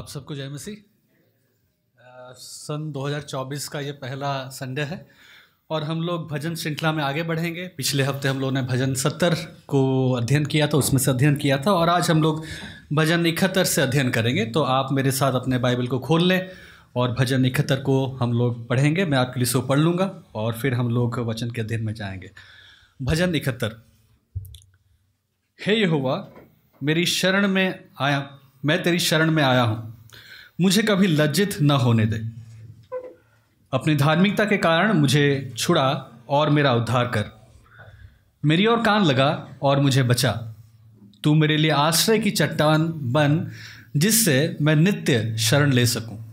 आप सबको जय मसीह। सन 2024 का ये पहला संडे है और हम लोग भजन श्रृंखला में आगे बढ़ेंगे। पिछले हफ़्ते हम लोगों ने भजन सत्तर को अध्ययन किया था, उसमें से अध्ययन किया था और आज हम लोग भजन इकहत्तर से अध्ययन करेंगे। तो आप मेरे साथ अपने बाइबल को खोल लें और भजन इकहत्तर को हम लोग पढ़ेंगे। मैं आपके लिए सो पढ़ लूँगा और फिर हम लोग वचन के अध्ययन में जाएँगे। भजन इकहत्तर। हे यहोवा, मेरी शरण में आया मैं तेरी शरण में आया हूँ। मुझे कभी लज्जित न होने दे। अपनी धार्मिकता के कारण मुझे छुड़ा और मेरा उद्धार कर। मेरी ओर कान लगा और मुझे बचा। तू मेरे लिए आश्रय की चट्टान बन, जिससे मैं नित्य शरण ले सकूँ।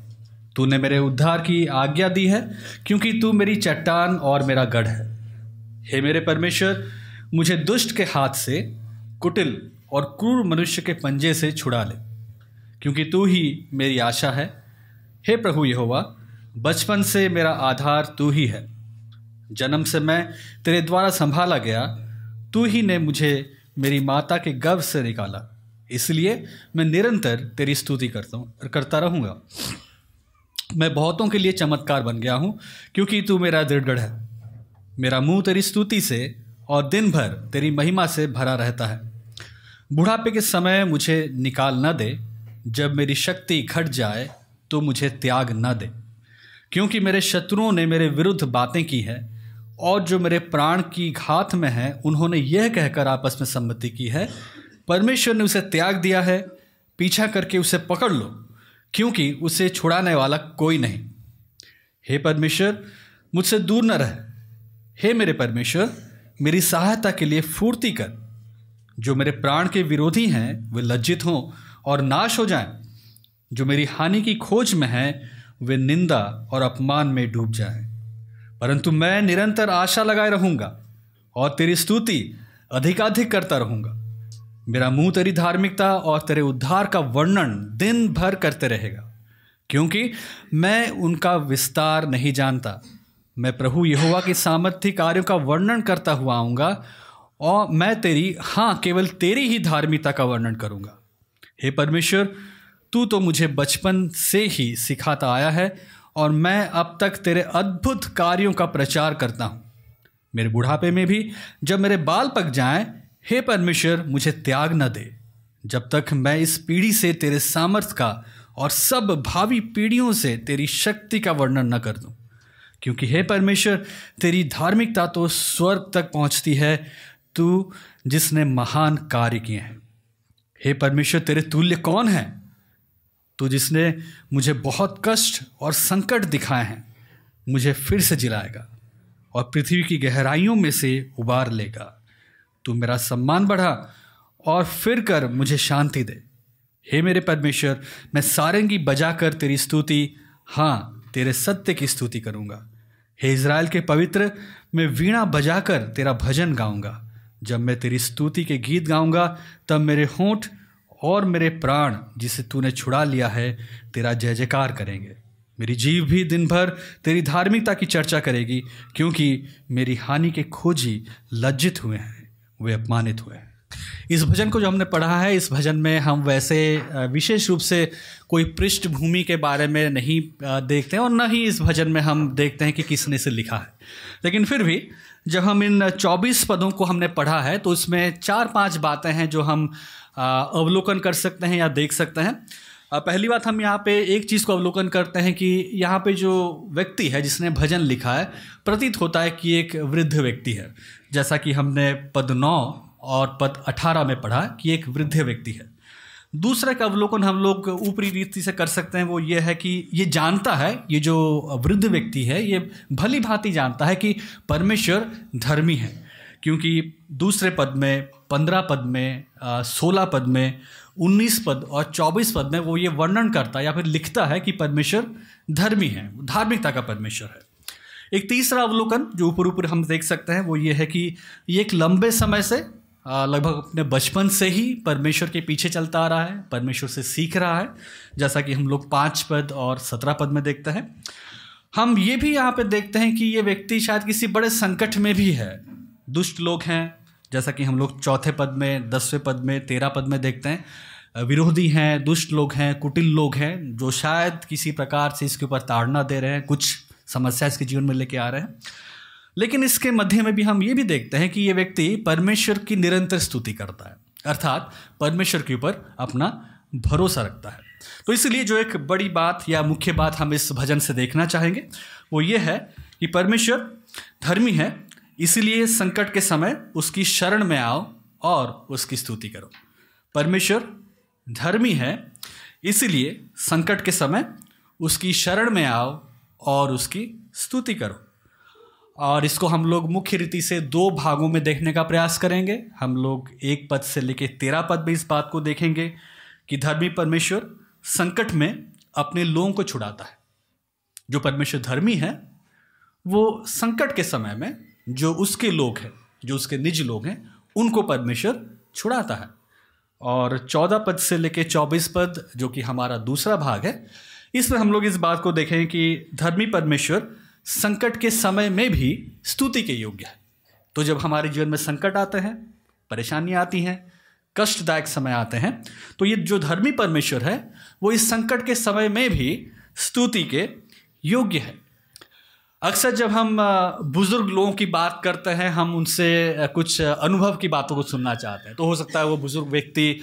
तूने मेरे उद्धार की आज्ञा दी है, क्योंकि तू मेरी चट्टान और मेरा गढ़ है। हे मेरे परमेश्वर, मुझे दुष्ट के हाथ से, कुटिल और क्रूर मनुष्य के पंजे से छुड़ा ले। क्योंकि तू ही मेरी आशा है। हे प्रभु यहोवा, बचपन से मेरा आधार तू ही है। जन्म से मैं तेरे द्वारा संभाला गया, तू ही ने मुझे मेरी माता के गर्भ से निकाला। इसलिए मैं निरंतर तेरी स्तुति करता हूँ, करता रहूँगा। मैं बहुतों के लिए चमत्कार बन गया हूँ, क्योंकि तू मेरा दृढ़गढ़ है। मेरा मुँह तेरी स्तुति से और दिन भर तेरी महिमा से भरा रहता है। बुढ़ापे के समय मुझे निकाल न दे जब मेरी शक्ति घट जाए तो मुझे त्याग न दे। क्योंकि मेरे शत्रुओं ने मेरे विरुद्ध बातें की हैं, और जो मेरे प्राण की घात में हैं, उन्होंने यह कहकर आपस में सम्मति की है, परमेश्वर ने उसे त्याग दिया है, पीछा करके उसे पकड़ लो, क्योंकि उसे छुड़ाने वाला कोई नहीं। हे परमेश्वर, मुझसे दूर न रह। हे मेरे परमेश्वर, मेरी सहायता के लिए फूर्ति कर। जो मेरे प्राण के विरोधी हैं, वे लज्जित हों और नाश हो जाएँ, जो मेरी हानि की खोज में हैं, वे निंदा और अपमान में डूब जाएँ। परंतु मैं निरंतर आशा लगाए रहूँगा और तेरी स्तुति अधिकाधिक करता रहूँगा। मेरा मुँह तेरी धार्मिकता और तेरे उद्धार का वर्णन दिन भर करते रहेगा, क्योंकि मैं उनका विस्तार नहीं जानता। मैं प्रभु यहोवा के सामर्थ्य कार्यों का वर्णन करता हुआ आऊँगा और मैं तेरी हाँ केवल तेरी ही धार्मिकता का वर्णन करूँगा। हे परमेश्वर, तू तो मुझे बचपन से ही सिखाता आया है और मैं अब तक तेरे अद्भुत कार्यों का प्रचार करता हूँ। मेरे बुढ़ापे में भी जब मेरे बाल पक जाएँ, हे परमेश्वर, मुझे त्याग न दे। जब तक मैं इस पीढ़ी से तेरे सामर्थ्य का और सब भावी पीढ़ियों से तेरी शक्ति का वर्णन न कर दूँ। क्योंकि हे परमेश्वर, तेरी धार्मिकता तो स्वर्ग तक पहुँचती है, तू जिसने महान कार्य किए हैं। हे परमेश्वर, तेरे तुल्य कौन है? तू जिसने मुझे बहुत कष्ट और संकट दिखाए हैं, मुझे फिर से जिलाएगा और पृथ्वी की गहराइयों में से उबार लेगा। तू मेरा सम्मान बढ़ा और फिर कर मुझे शांति दे। हे मेरे परमेश्वर, मैं सारंगी बजाकर तेरी स्तुति हाँ तेरे सत्य की स्तुति करूँगा। हे इज़राइल के पवित्र, मैं वीणा बजाकर तेरा भजन गाऊँगा। जब मैं तेरी स्तुति के गीत गाऊँगा, तब मेरे होंठ और मेरे प्राण, जिसे तूने छुड़ा लिया है, तेरा जय जयकार करेंगे। मेरी जीव भी दिन भर तेरी धार्मिकता की चर्चा करेगी, क्योंकि मेरी हानि के खोजी लज्जित हुए हैं, वे अपमानित हुए हैं। इस भजन को जो हमने पढ़ा है, इस भजन में हम वैसे विशेष रूप से कोई पृष्ठभूमि के बारे में नहीं देखते हैं, और न ही इस भजन में हम देखते हैं कि किसने इसे लिखा है। लेकिन फिर भी जब हम इन 24 पदों को हमने पढ़ा है तो उसमें चार पाँच बातें हैं जो हम अवलोकन कर सकते हैं या देख सकते हैं। पहली बात हम यहाँ पे एक चीज़ को अवलोकन करते हैं कि यहाँ पे जो व्यक्ति है जिसने भजन लिखा है, प्रतीत होता है कि एक वृद्ध व्यक्ति है। जैसा कि हमने पद नौ और पद अठारह में पढ़ा कि एक वृद्ध व्यक्ति है। दूसरा का अवलोकन हम लोग ऊपरी रीति से कर सकते हैं, वो ये है कि ये जानता है, ये जो वृद्ध व्यक्ति है, ये भली भांति जानता है कि परमेश्वर धर्मी है। क्योंकि दूसरे पद में, पंद्रह पद में सोलह पद में, उन्नीस पद और चौबीस पद में वो ये वर्णन करता है या फिर लिखता है कि परमेश्वर धर्मी है, धार्मिकता का परमेश्वर है। एक तीसरा अवलोकन जो ऊपर ऊपर हम देख सकते हैं, वो ये है कि ये एक लंबे समय से लगभग अपने बचपन से ही परमेश्वर के पीछे चलता आ रहा है, परमेश्वर से सीख रहा है, जैसा कि हम लोग पाँच पद और सत्रह पद में देखते हैं। हम ये भी यहाँ पे देखते हैं कि ये व्यक्ति शायद किसी बड़े संकट में भी है। दुष्ट लोग हैं, जैसा कि हम लोग चौथे पद में, दसवें पद में, तेरह पद में देखते हैं। विरोधी हैं, दुष्ट लोग हैं, कुटिल लोग हैं, जो शायद किसी प्रकार से इसके ऊपर ताड़ना दे रहे हैं, कुछ समस्या इसके जीवन में लेके आ रहे हैं। लेकिन इसके मध्य में भी हम ये भी देखते हैं कि ये व्यक्ति परमेश्वर की निरंतर स्तुति करता है। अर्थात परमेश्वर के ऊपर अपना भरोसा रखता है। तो इसलिए जो एक बड़ी बात या मुख्य बात हम इस भजन से देखना चाहेंगे, वो ये है कि परमेश्वर धर्मी है, इसलिए संकट के समय उसकी शरण में आओ और उसकी स्तुति करो। परमेश्वर धर्मी है, इसलिए संकट के समय उसकी शरण में आओ और उसकी स्तुति करो। और इसको हम लोग मुख्य रीति से दो भागों में देखने का प्रयास करेंगे। हम लोग एक पद से लेकर तेरह पद में इस बात को देखेंगे कि धर्मी परमेश्वर संकट में अपने लोगों को छुड़ाता है। जो परमेश्वर धर्मी है, वो संकट के समय में जो उसके लोग हैं, जो उसके निज लोग हैं, उनको परमेश्वर छुड़ाता है। और चौदह पद से लेकर चौबीस पद, जो कि हमारा दूसरा भाग है इसमें हम लोग इस बात को देखें कि धर्मी परमेश्वर संकट के समय में भी स्तुति के योग्य है। तो जब हमारे जीवन में संकट आते हैं परेशानियाँ आती हैं, कष्टदायक समय आते हैं तो ये जो धर्मी परमेश्वर है, वो इस संकट के समय में भी स्तुति के योग्य है। अक्सर जब हम बुज़ुर्ग लोगों की बात करते हैं, हम उनसे कुछ अनुभव की बातों को सुनना चाहते हैं। तो हो सकता है वो बुज़ुर्ग व्यक्ति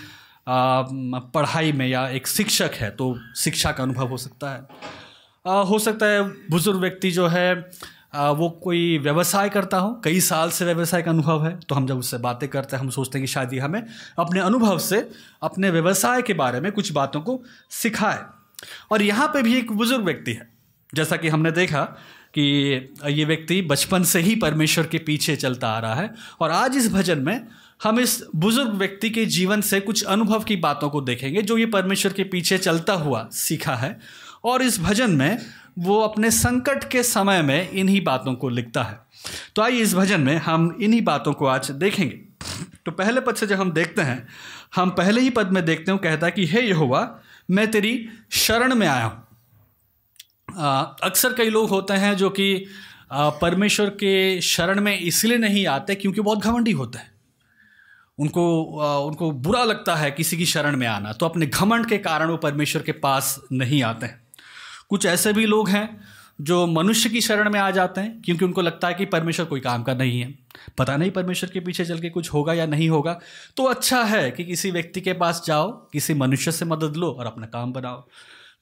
पढ़ाई में या एक शिक्षक है तो शिक्षा का अनुभव हो सकता है। हो सकता है बुज़ुर्ग व्यक्ति जो है आ, वो कोई व्यवसाय करता हो कई साल से व्यवसाय का अनुभव है तो हम जब उससे बातें करते हैं हम सोचते हैं कि शायद ये हमें अपने अनुभव से अपने व्यवसाय के बारे में कुछ बातों को सिखाए। और यहाँ पे भी एक बुज़ुर्ग व्यक्ति है जैसा कि हमने देखा कि ये व्यक्ति बचपन से ही परमेश्वर के पीछे चलता आ रहा है और आज इस भजन में हम इस बुज़ुर्ग व्यक्ति के जीवन से कुछ अनुभव की बातों को देखेंगे जो ये परमेश्वर के पीछे चलता हुआ सीखा है। और इस भजन में वो अपने संकट के समय में इन्हीं बातों को लिखता है। तो आइए इस भजन में हम इन्हीं बातों को आज देखेंगे। तो पहले पद से जब हम देखते हैं हम पहले ही पद में देखते हो कहता है कि हे यहोवा मैं तेरी शरण में आया हूँ। अक्सर कई लोग होते हैं जो कि परमेश्वर के शरण में इसलिए नहीं आते क्योंकि बहुत घमंडी होते हैं। उनको आ, उनको बुरा लगता है किसी की शरण में आना। तो अपने घमंड के कारण वो परमेश्वर के पास नहीं आते हैं। कुछ ऐसे भी लोग हैं जो मनुष्य की शरण में आ जाते हैं, क्योंकि उनको लगता है कि परमेश्वर कोई काम का नहीं है। पता नहीं परमेश्वर के पीछे चल के कुछ होगा या नहीं होगा। तो अच्छा है कि किसी व्यक्ति के पास जाओ, किसी मनुष्य से मदद लो और अपना काम बनाओ।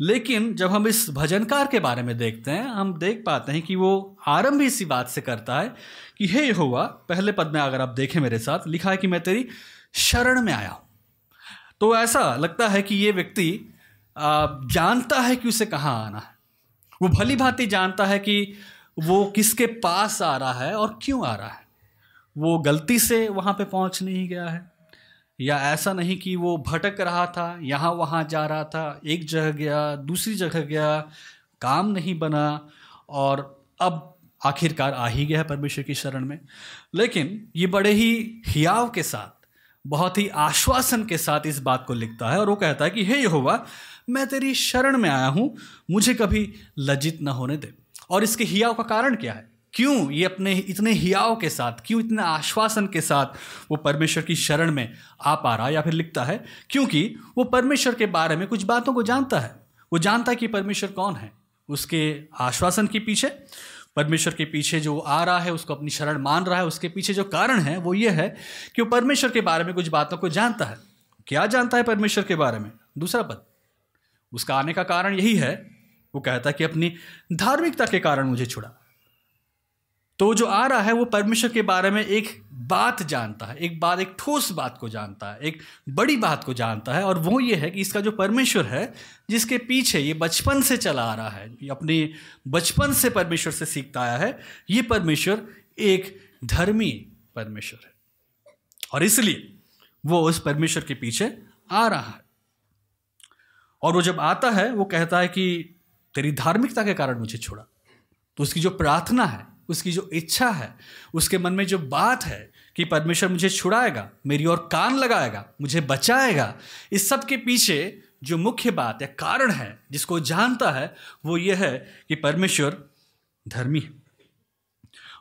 लेकिन जब हम इस भजनकार के बारे में देखते हैं, हम देख पाते हैं कि वो आरंभ इसी बात से करता है कि, हे हुआ पहले पद में अगर आप देखें मेरे साथ, लिखा है कि मैं तेरी शरण में आया हूँ। तो ऐसा लगता है कि ये व्यक्ति जानता है कि उसे कहाँ आना है? वो भली भांति जानता है कि वो किसके पास आ रहा है और क्यों आ रहा है। वो गलती से वहाँ पे पहुँच नहीं गया है, या ऐसा नहीं कि वो भटक रहा था, यहाँ वहाँ जा रहा था, एक जगह गया, दूसरी जगह गया, काम नहीं बना, और अब आखिरकार आ ही गया परमेश्वर की शरण में। लेकिन ये बड़े ही हियाव के साथ बहुत ही आश्वासन के साथ इस बात को लिखता है और वो कहता है कि, हे यहोवा, मैं तेरी शरण में आया हूँ, मुझे कभी लज्जित न होने दे। और इसके हियाव का कारण क्या है? क्यों ये अपने, इतने हियाव के साथ, क्यों इतने आश्वासन के साथ वो परमेश्वर की शरण में आ पा रहा या फिर लिखता है, क्योंकि वो परमेश्वर के बारे में कुछ बातों को जानता है। वो जानता है कि परमेश्वर कौन है। उसके आश्वासन के पीछे परमेश्वर के पीछे जो आ रहा है, उसको अपनी शरण मान रहा है, उसके पीछे जो कारण है, वो ये है कि वो परमेश्वर के बारे में कुछ बातों को जानता है। क्या जानता है परमेश्वर के बारे में? दूसरा पद। उसका आने का कारण यही है, वो कहता है कि अपनी धार्मिकता के कारण मुझे छुड़ा। तो जो आ रहा है, वो परमेश्वर के बारे में एक बात जानता है, एक बात, एक ठोस बात को जानता है, एक बड़ी बात को जानता है और वो ये है कि इसका जो परमेश्वर है, जिसके पीछे ये बचपन से चला आ रहा है अपनी बचपन से परमेश्वर से सीखता आया है, ये परमेश्वर एक धर्मी परमेश्वर है। और इसलिए वो उस परमेश्वर के पीछे आ रहा है। और वो जब आता है, वो कहता है कि तेरी धार्मिकता के कारण मुझे छोड़ा। तो उसकी जो प्रार्थना है, उसकी जो इच्छा है, उसके मन में जो बात है कि परमेश्वर मुझे छुड़ाएगा मेरी ओर कान लगाएगा मुझे बचाएगा। इस सब के पीछे जो मुख्य बात या कारण है जिसको जानता है वो ये है कि परमेश्वर धर्मी है।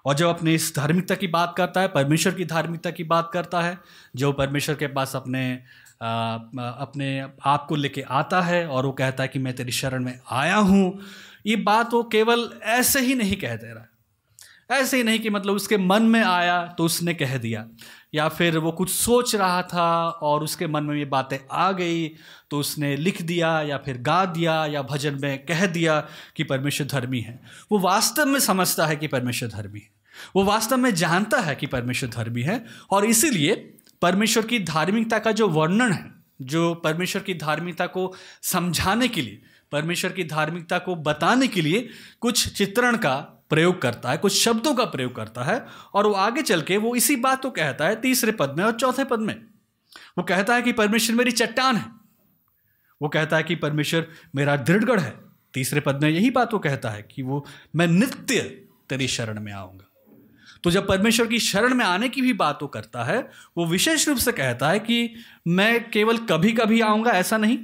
और जब अपने इस धार्मिकता की बात करता है परमेश्वर की धार्मिकता की बात करता है जो परमेश्वर के पास अपने आ, अपने आप को लेके आता है और वो कहता है कि मैं तेरी शरण में आया हूँ ये बात वो केवल ऐसे ही नहीं कह दे रहा ऐसे ही नहीं कि मतलब उसके मन में आया तो उसने कह दिया। या फिर वो कुछ सोच रहा था और उसके मन में ये बातें आ गई तो उसने लिख दिया या फिर गा दिया या भजन में कह दिया कि परमेश्वर धर्मी है। वो वास्तव में समझता है कि परमेश्वर धर्मी है। वो वास्तव में जानता है कि परमेश्वर धर्मी है और इसीलिए परमेश्वर की धार्मिकता का जो वर्णन है, जो परमेश्वर की धार्मिकता को समझाने के लिए परमेश्वर की धार्मिकता को बताने के लिए कुछ चित्रण का प्रयोग करता है, कुछ शब्दों का प्रयोग करता है, और वो आगे चल के वो इसी बात को कहता है तीसरे पद में और चौथे पद में। वो कहता है कि परमेश्वर मेरी चट्टान है। वो कहता है कि परमेश्वर मेरा दृढ़गढ़ है। तीसरे पद में यही बात वो कहता है कि वो, मैं नित्य तेरी शरण में आऊँगा। तो जब परमेश्वर की शरण में आने की भी बात वो करता है, वो विशेष रूप से कहता है कि मैं केवल कभी कभी आऊँगा, ऐसा नहीं।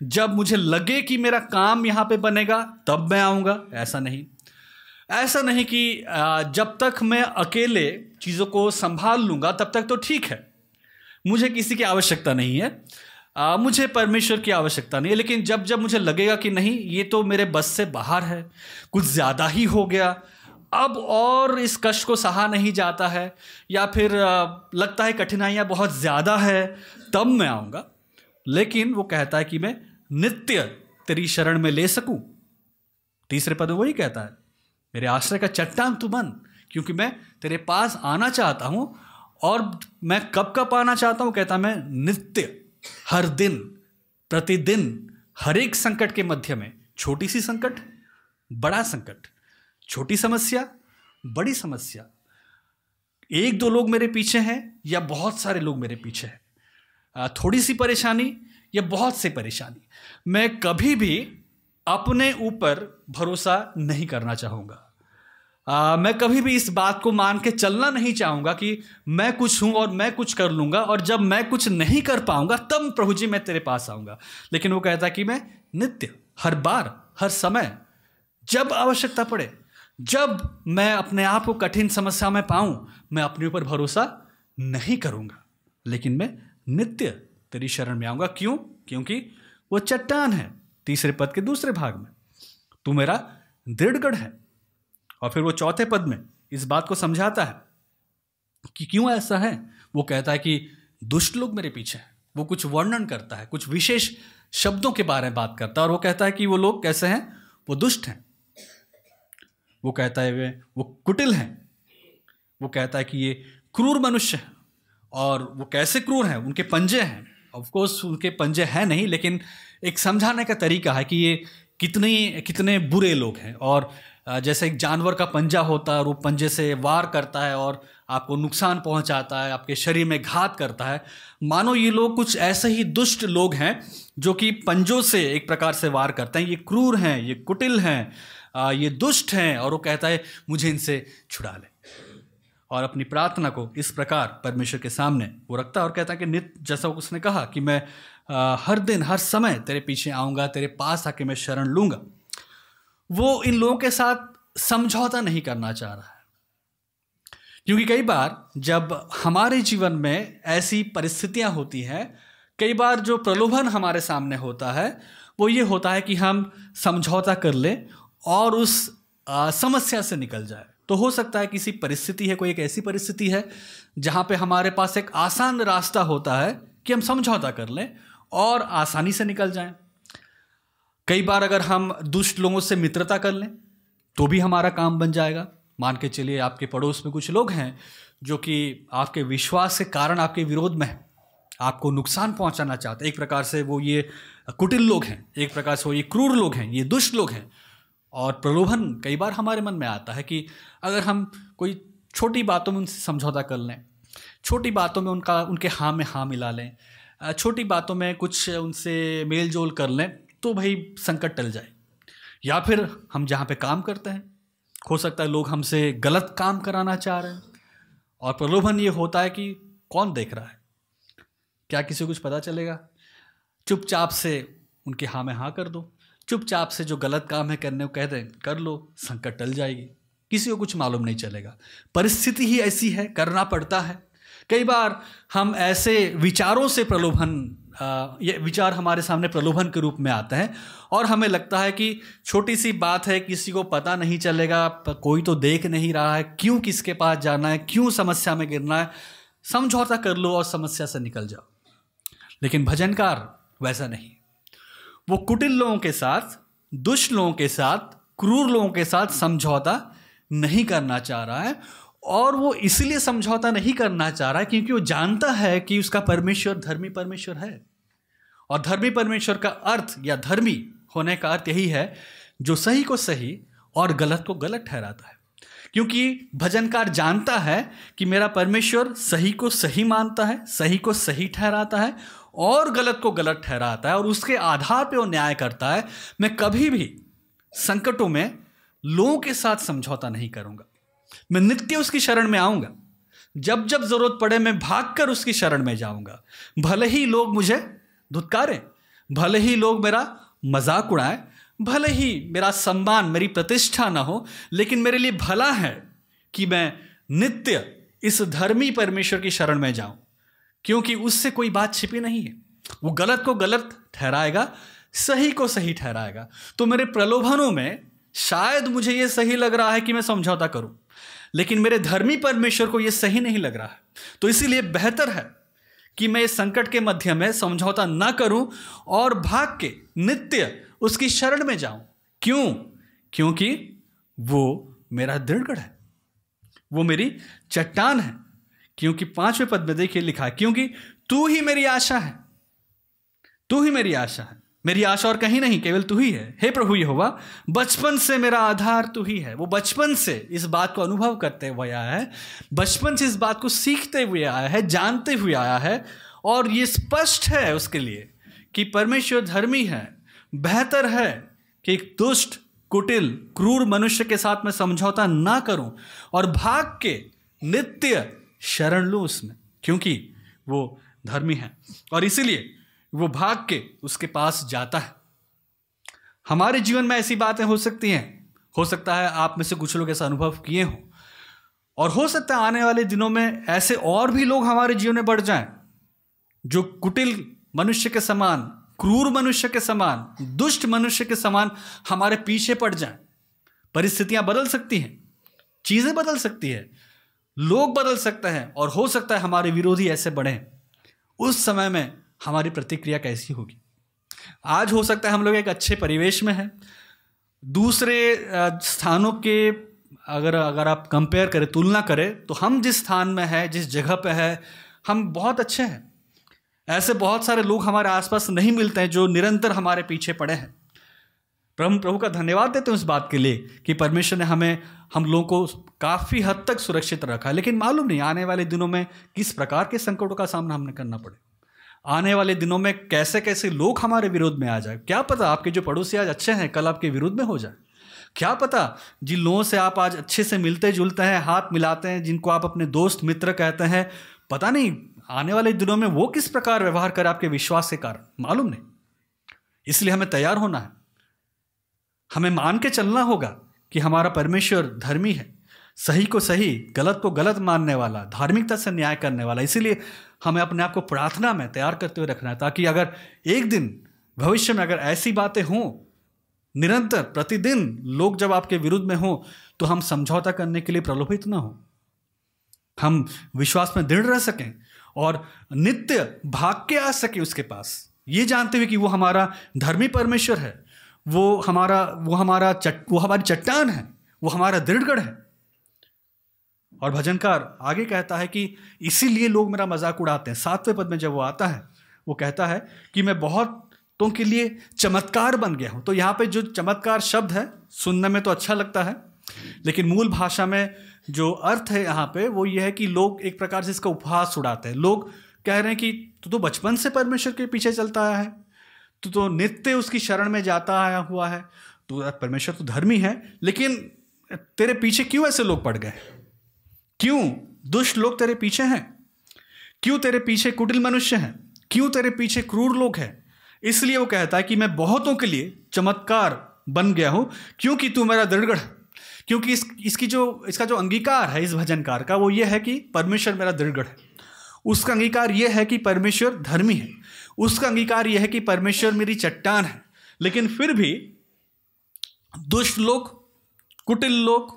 जब मुझे लगे कि मेरा काम यहाँ पे बनेगा तब मैं आऊँगा। ऐसा नहीं। ऐसा नहीं कि जब तक मैं अकेले चीज़ों को संभाल लूँगा तब तक तो ठीक है। मुझे किसी की आवश्यकता नहीं है। आ, मुझे परमेश्वर की आवश्यकता नहीं है। लेकिन जब जब मुझे लगेगा कि नहीं ये तो मेरे बस से बाहर है कुछ ज़्यादा ही हो गया अब और इस कष्ट को सहा नहीं जाता है या फिर लगता है कठिनाइयाँ बहुत ज़्यादा है तब मैं आऊँगा। लेकिन वो कहता है कि मैं नित्य तेरी शरण में ले सकूँ? तीसरे पद वही कहता है, मेरे आश्रय का चट्टान तू बन क्योंकि मैं तेरे पास आना चाहता हूँ और मैं कब कब आना चाहता हूँ कहता मैं नित्य, हर दिन, प्रतिदिन हर एक संकट के मध्य में। छोटी सी संकट, बड़ा संकट, छोटी समस्या, बड़ी समस्या। एक दो लोग मेरे पीछे हैं या बहुत सारे लोग मेरे पीछे हैं। थोड़ी सी परेशानी या बहुत सी परेशानी। मैं कभी भी अपने ऊपर भरोसा नहीं करना चाहूँगा। मैं कभी भी इस बात को मान के चलना नहीं चाहूँगा कि मैं कुछ हूँ और मैं कुछ कर लूँगा और जब मैं कुछ नहीं कर पाऊँगा, तब प्रभु जी मैं तेरे पास आऊँगा। लेकिन वो कहता कि मैं नित्य, हर बार, हर समय, जब आवश्यकता पड़े, जब मैं अपने आप को कठिन समस्या में पाऊँ, मैं अपने ऊपर भरोसा नहीं करूँगा। लेकिन मैं नित्य तेरी शरण में आऊँगा। क्यों? क्योंकि वो चट्टान है तीसरे पद के दूसरे भाग में। तू मेरा दृढ़गढ़ है और फिर वो चौथे पद में इस बात को समझाता है कि क्यों ऐसा है? वो कहता है कि दुष्ट लोग मेरे पीछे हैं। वो कुछ वर्णन करता है, कुछ विशेष शब्दों के बारे में बात करता है और वो कहता है कि वो लोग कैसे हैं? वो दुष्ट हैं। वो कहता है वे, वो कुटिल हैं। वो कहता है कि ये क्रूर मनुष्य हैं और वो कैसे क्रूर हैं? उनके पंजे हैं। ऑफकोर्स उनके पंजे हैं नहीं, लेकिन एक समझाने का तरीका है कि ये कितने कितने बुरे लोग हैं। और जैसे एक जानवर का पंजा होता है और वो पंजे से वार करता है और आपको नुकसान पहुंचाता है, आपके शरीर में घात करता है। मानो ये लोग कुछ ऐसे ही दुष्ट लोग हैं जो कि पंजों से एक प्रकार से वार करते हैं। ये क्रूर हैं, ये कुटिल हैं ये दुष्ट हैं और वो कहता है, मुझे इनसे छुड़ा ले। और अपनी प्रार्थना को इस प्रकार परमेश्वर के सामने वो रखता है और कहता है कि नित्य जैसा उसने कहा कि मैं आ, हर दिन हर समय तेरे पीछे आऊँगा तेरे पास आके मैं शरण लूँगा। वो इन लोगों के साथ समझौता नहीं करना चाह रहा है। क्योंकि कई बार जब हमारे जीवन में ऐसी परिस्थितियाँ होती हैं कई बार जो प्रलोभन हमारे सामने होता है वो ये होता है कि हम समझौता कर लें और उस आ, समस्या से निकल जाए। तो हो सकता है किसी परिस्थिति है, कोई एक ऐसी परिस्थिति है, जहाँ पे हमारे पास एक आसान रास्ता होता है कि हम समझौता कर लें और आसानी से निकल जाएँ। कई बार अगर हम दुष्ट लोगों से मित्रता कर लें तो भी हमारा काम बन जाएगा। मान के चलिए आपके पड़ोस में कुछ लोग हैं, जो कि आपके विश्वास के कारण आपके विरोध में आपको नुकसान पहुंचाना चाहते एक प्रकार से वो ये कुटिल लोग हैं, एक प्रकार से वो ये क्रूर लोग हैं, ये दुष्ट लोग हैं। और प्रलोभन कई बार हमारे मन में आता है कि अगर हम कोई छोटी बातों में उनसे समझौता कर लें, छोटी बातों में उनका, उनके हाँ में हाँ मिला लें छोटी बातों में कुछ उनसे मेल जोल कर लें तो भाई संकट टल जाए। या फिर हम जहाँ पे काम करते हैं, हो सकता है लोग हमसे गलत काम कराना चाह रहे हैं और प्रलोभन ये होता है कि कौन देख रहा है? क्या किसी को कुछ पता चलेगा? चुपचाप से उनके हाँ में हाँ कर दो। चुपचाप से जो गलत काम है करने को कह दें, कर लो, संकट टल जाएगी। किसी को कुछ मालूम नहीं चलेगा। परिस्थिति ही ऐसी है, करना पड़ता है। कई बार हम ऐसे विचारों से प्रलोभन ये विचार हमारे सामने प्रलोभन के रूप में आते हैं और हमें लगता है कि छोटी सी बात है, किसी को पता नहीं चलेगा कोई तो देख नहीं रहा है, क्यों किसके पास जाना है, क्यों समस्या में गिरना है। समझौता कर लो और समस्या से निकल जाओ। लेकिन भजनकार वैसा नहीं। वो कुटिल लोगों के साथ, दुष्ट लोगों के साथ, क्रूर लोगों के साथ समझौता नहीं करना चाह रहा है और वो इसलिए समझौता नहीं करना चाह रहा है क्योंकि वो जानता है कि उसका परमेश्वर धर्मी परमेश्वर है। और धर्मी परमेश्वर का अर्थ या धर्मी होने का अर्थ यही है, जो सही को सही और गलत को गलत ठहराता है। क्योंकि भजनकार जानता है कि मेरा परमेश्वर सही को सही मानता है, सही को सही ठहराता है और गलत को गलत ठहराता है और उसके आधार पर वो न्याय करता है, मैं कभी भी संकटों में लोगों के साथ समझौता नहीं करूँगा। मैं नित्य उसकी शरण में आऊँगा। जब जब ज़रूरत पड़े, मैं भागकर उसकी शरण में जाऊँगा। भले ही लोग मुझे धुतकारें, भले ही लोग मेरा मज़ाक उड़ाएँ, भले ही मेरा सम्मान, मेरी प्रतिष्ठा ना हो, लेकिन मेरे लिए भला है कि मैं नित्य इस धर्मी परमेश्वर की शरण में जाऊँ। क्योंकि उससे कोई बात छिपी नहीं है। वो गलत को गलत ठहराएगा, सही को सही ठहराएगा। तो मेरे प्रलोभनों में शायद मुझे ये सही लग रहा है कि मैं समझौता करूँ, लेकिन मेरे धर्मी परमेश्वर को यह सही नहीं लग रहा है। तो इसीलिए बेहतर है कि मैं इस संकट के मध्य में समझौता ना करूँ और भाग के नित्य उसकी शरण में जाऊँ। क्यों? क्योंकि वो मेरा दृढ़गढ़ है। वो मेरी चट्टान है। क्योंकि पाँचवें पद में देखिए लिखा है, क्योंकि तू ही मेरी आशा है। तू ही मेरी आशा है। मेरी आशा और कहीं नहीं, केवल तू ही है। हे प्रभु ये हुआ बचपन से मेरा आधार तू ही है। वो बचपन से इस बात को अनुभव करते हुए आया है, बचपन से इस बात को सीखते हुए आया है, जानते हुए आया है, और ये स्पष्ट है उसके लिए कि परमेश्वर धर्मी है, बेहतर है कि एक दुष्ट, कुटिल, क्रूर मनुष्य के साथ मैं समझौता ना करूँ, और भाग के नित्य शरण लूँ उसमें, क्योंकि वो धर्मी है। और इसीलिए वो भाग के उसके पास जाता है। हमारे जीवन में ऐसी बातें हो सकती हैं। हो सकता है आप में से कुछ लोग ऐसा अनुभव किए हों। और हो सकता है आने वाले दिनों में ऐसे और भी लोग हमारे जीवन में बढ़ जाएँ, जो कुटिल मनुष्य के समान, क्रूर मनुष्य के समान, दुष्ट मनुष्य के समान हमारे पीछे पड़ जाएँ। परिस्थितियाँ बदल सकती हैं, चीज़ें बदल सकती है लोग बदल सकते हैं और हो सकता है हमारे विरोधी ऐसे बढ़े उस समय में हमारी प्रतिक्रिया कैसी होगी? आज हो सकता है हम लोग एक अच्छे परिवेश में हैं। दूसरे स्थानों के अगर अगर आप कंपेयर करें, तुलना करें तो हम जिस स्थान में है, जिस जगह पे है, हम बहुत अच्छे हैं। ऐसे बहुत सारे लोग हमारे आसपास नहीं मिलते हैं जो निरंतर हमारे पीछे पड़े हैं। प्रभु प्रभु का धन्यवाद देते हैं उस बात के लिए कि परमेश्वर ने हमें, हम लोगों को काफ़ी हद तक सुरक्षित रखा लेकिन मालूम नहीं, आने वाले दिनों में किस प्रकार के संकटों का सामना हमने करना पड़े। आने वाले दिनों में कैसे कैसे लोग हमारे विरोध में आ जाए। क्या पता आपके जो पड़ोसी आज अच्छे हैं, कल आपके विरोध में हो जाए। क्या पता जिन लोगों से आप आज अच्छे से मिलते जुलते हैं, हाथ मिलाते हैं, जिनको आप अपने दोस्त, मित्र कहते हैं, पता नहीं आने वाले दिनों में वो किस प्रकार व्यवहार करे आपके विश्वास के कारण। मालूम नहीं। इसलिए हमें तैयार होना है। हमें मान के चलना होगा कि हमारा परमेश्वर धर्मी है। सही को सही, गलत को गलत मानने वाला, धार्मिकता से न्याय करने वाला। इसीलिए हमें अपने आप को प्रार्थना में तैयार करते हुए रखना है, ताकि अगर एक दिन भविष्य में अगर ऐसी बातें हों, निरंतर, प्रतिदिन लोग जब आपके विरुद्ध में हों तो हम समझौता करने के लिए प्रलोभित ना हो। हम विश्वास में दृढ़ रह सकें और नित्य भाग के आ सके उसके पास। ये जानते हुए कि वो हमारा धर्मी परमेश्वर है। वो हमारा वो हमारा चट, वो हमारी चट्टान है, वो हमारा दृढ़गढ़ है। और भजनकार आगे कहता है कि इसीलिए लोग मेरा मज़ाक उड़ाते हैं। सातवें पद में जब वो आता है, वो कहता है कि मैं बहुतों के लिए चमत्कार बन गया हूँ। तो यहाँ पे जो चमत्कार शब्द है, सुनने में तो अच्छा लगता है, लेकिन मूल भाषा में जो अर्थ है यहाँ पे, वो ये है कि लोग एक प्रकार से इसका उपहास उड़ाते हैं। लोग कह रहे हैं कि तू तो बचपन से परमेश्वर के पीछे चलता आया है। तू तो नित्य उसकी शरण में जाता आया हुआ है। तो परमेश्वर तो धर्मी है, लेकिन तेरे पीछे क्यों ऐसे लोग पड़ गए? क्यों? दुष्ट लोग तेरे पीछे हैं। क्यों तेरे पीछे कुटिल मनुष्य हैं? क्यों तेरे पीछे क्रूर लोग हैं? इसलिए वो कहता है कि मैं बहुतों के लिए चमत्कार बन गया हूँ, क्योंकि तू मेरा दृढ़गढ़ क्योंकि इस, इसकी जो, इसका जो अंगीकार है इस भजनकार का, वो ये है कि परमेश्वर मेरा दृढ़गढ़ है। उसका अंगीकार यह है कि परमेश्वर धर्मी है। उसका अंगीकार यह है कि परमेश्वर मेरी चट्टान है। लेकिन फिर भी दुष्ट लोग, कुटिल लोग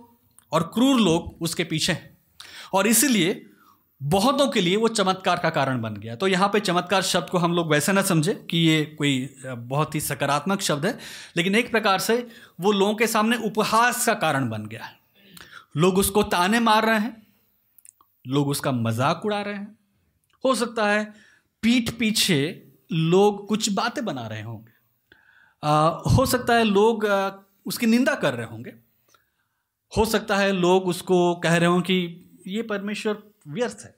और क्रूर लोग उसके पीछे हैं। और इसीलिए बहुतों के लिए वो चमत्कार का कारण बन गया। तो यहाँ पे चमत्कार शब्द को हम लोग वैसे ना समझे कि ये कोई बहुत ही सकारात्मक शब्द है। लेकिन एक प्रकार से वो लोगों के सामने उपहास का कारण बन गया है। लोग उसको ताने मार रहे हैं, लोग उसका मज़ाक उड़ा रहे हैं। हो सकता है पीठ पीछे लोग कुछ बातें बना रहे होंगे। हो सकता है लोग उसकी निंदा कर रहे होंगे। हो सकता है लोग उसको कह रहे हों कि ये परमेश्वर व्यर्थ है।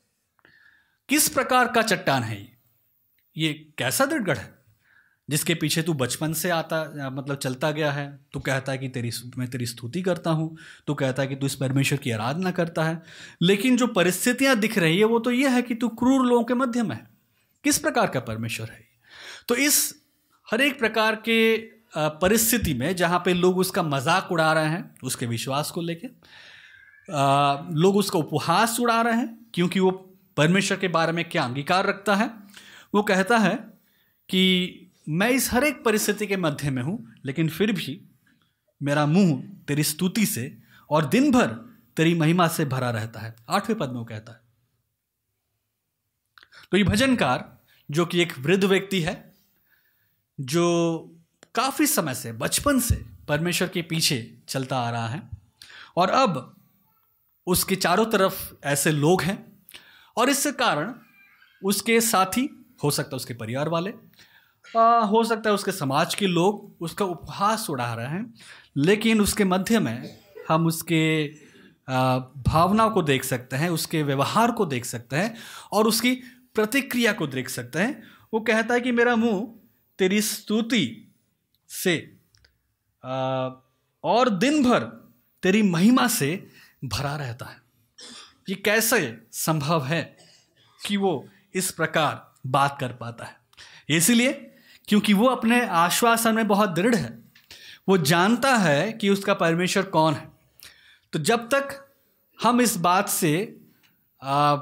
किस प्रकार का चट्टान है ये? ये कैसा दृढ़गढ़ है? जिसके पीछे तू बचपन से आता मतलब चलता गया है। तू कहता है कि तेरी मैं तेरी स्तुति करता हूँ। तू कहता है कि तू इस परमेश्वर की आराधना करता है। लेकिन जो परिस्थितियाँ दिख रही है, वो तो ये है कि तू क्रूर लोगों के मध्य में है। किस प्रकार का परमेश्वर है? तो इस हर एक प्रकार के परिस्थिति में जहाँ पे लोग उसका मज़ाक उड़ा रहे हैं, उसके विश्वास को लेके लोग उसका उपहास उड़ा रहे हैं, क्योंकि वो परमेश्वर के बारे में क्या अंगीकार रखता है, वो कहता है कि मैं इस हर एक परिस्थिति के मध्य में हूँ, लेकिन फिर भी मेरा मुँह तेरी स्तुति से और दिन भर तेरी महिमा से भरा रहता है। आठवें पद में वो कहता है। तो ये भजनकार जो कि एक वृद्ध व्यक्ति है जो काफ़ी समय से बचपन से परमेश्वर के पीछे चलता आ रहा है। और अब उसके चारों तरफ़ ऐसे लोग हैं और इस कारण उसके साथी हो सकता है उसके परिवार वाले आ, हो सकता है उसके समाज के लोग उसका उपहास उड़ा रहे हैं लेकिन उसके मध्य में हम उसके भावना को देख सकते हैं उसके व्यवहार को देख सकते हैं और उसकी प्रतिक्रिया को देख सकते हैं। वो कहता है कि मेरा मुँह तेरी स्तुति से आ, और दिन भर तेरी महिमा से भरा रहता है। ये कैसे संभव है कि वो इस प्रकार बात कर पाता है? इसलिए क्योंकि वो अपने आश्वासन में बहुत दृढ़ है। वो जानता है कि उसका परमेश्वर कौन है। तो जब तक हम इस बात से आ,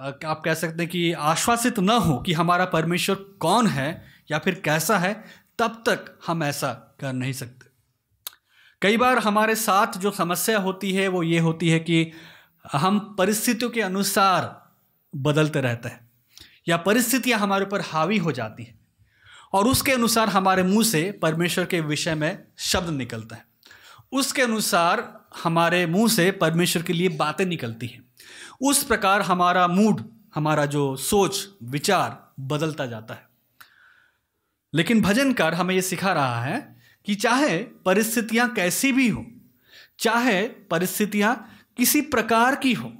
आप कह सकते हैं कि आश्वासित न हो कि हमारा परमेश्वर कौन है या फिर कैसा है, तब तक हम ऐसा कर नहीं सकते। कई बार हमारे साथ जो समस्या होती है, वो ये होती है कि हम परिस्थितियों के अनुसार बदलते रहते हैं, या परिस्थितियाँ हमारे ऊपर हावी हो जाती हैं, और उसके अनुसार हमारे मुँह से परमेश्वर के विषय में शब्द निकलता है। उसके अनुसार हमारे मुँह से परमेश्वर के लिए बातें निकलती हैं। उस प्रकार हमारा मूड, हमारा जो सोच, विचार बदलता जाता है। लेकिन भजनकार हमें यह सिखा रहा है कि चाहे परिस्थितियाँ कैसी भी हो, चाहे परिस्थितियाँ किसी प्रकार की हो,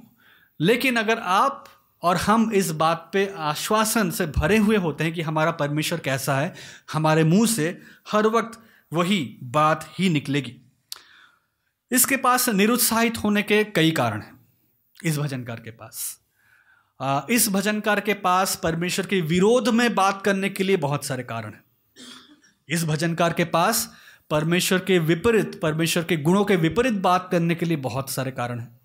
लेकिन अगर आप और हम इस बात पे आश्वासन से भरे हुए होते हैं कि हमारा परमेश्वर कैसा है, हमारे मुँह से हर वक्त वही बात ही निकलेगी। इसके पास निरुत्साहित होने के कई कारण हैं। इस भजनकार के पास। इस भजनकार के पास परमेश्वर के विरोध में बात करने के लिए बहुत सारे कारण हैं। इस भजनकार के पास परमेश्वर के विपरीत, परमेश्वर के गुणों के विपरीत बात करने के लिए बहुत सारे कारण हैं।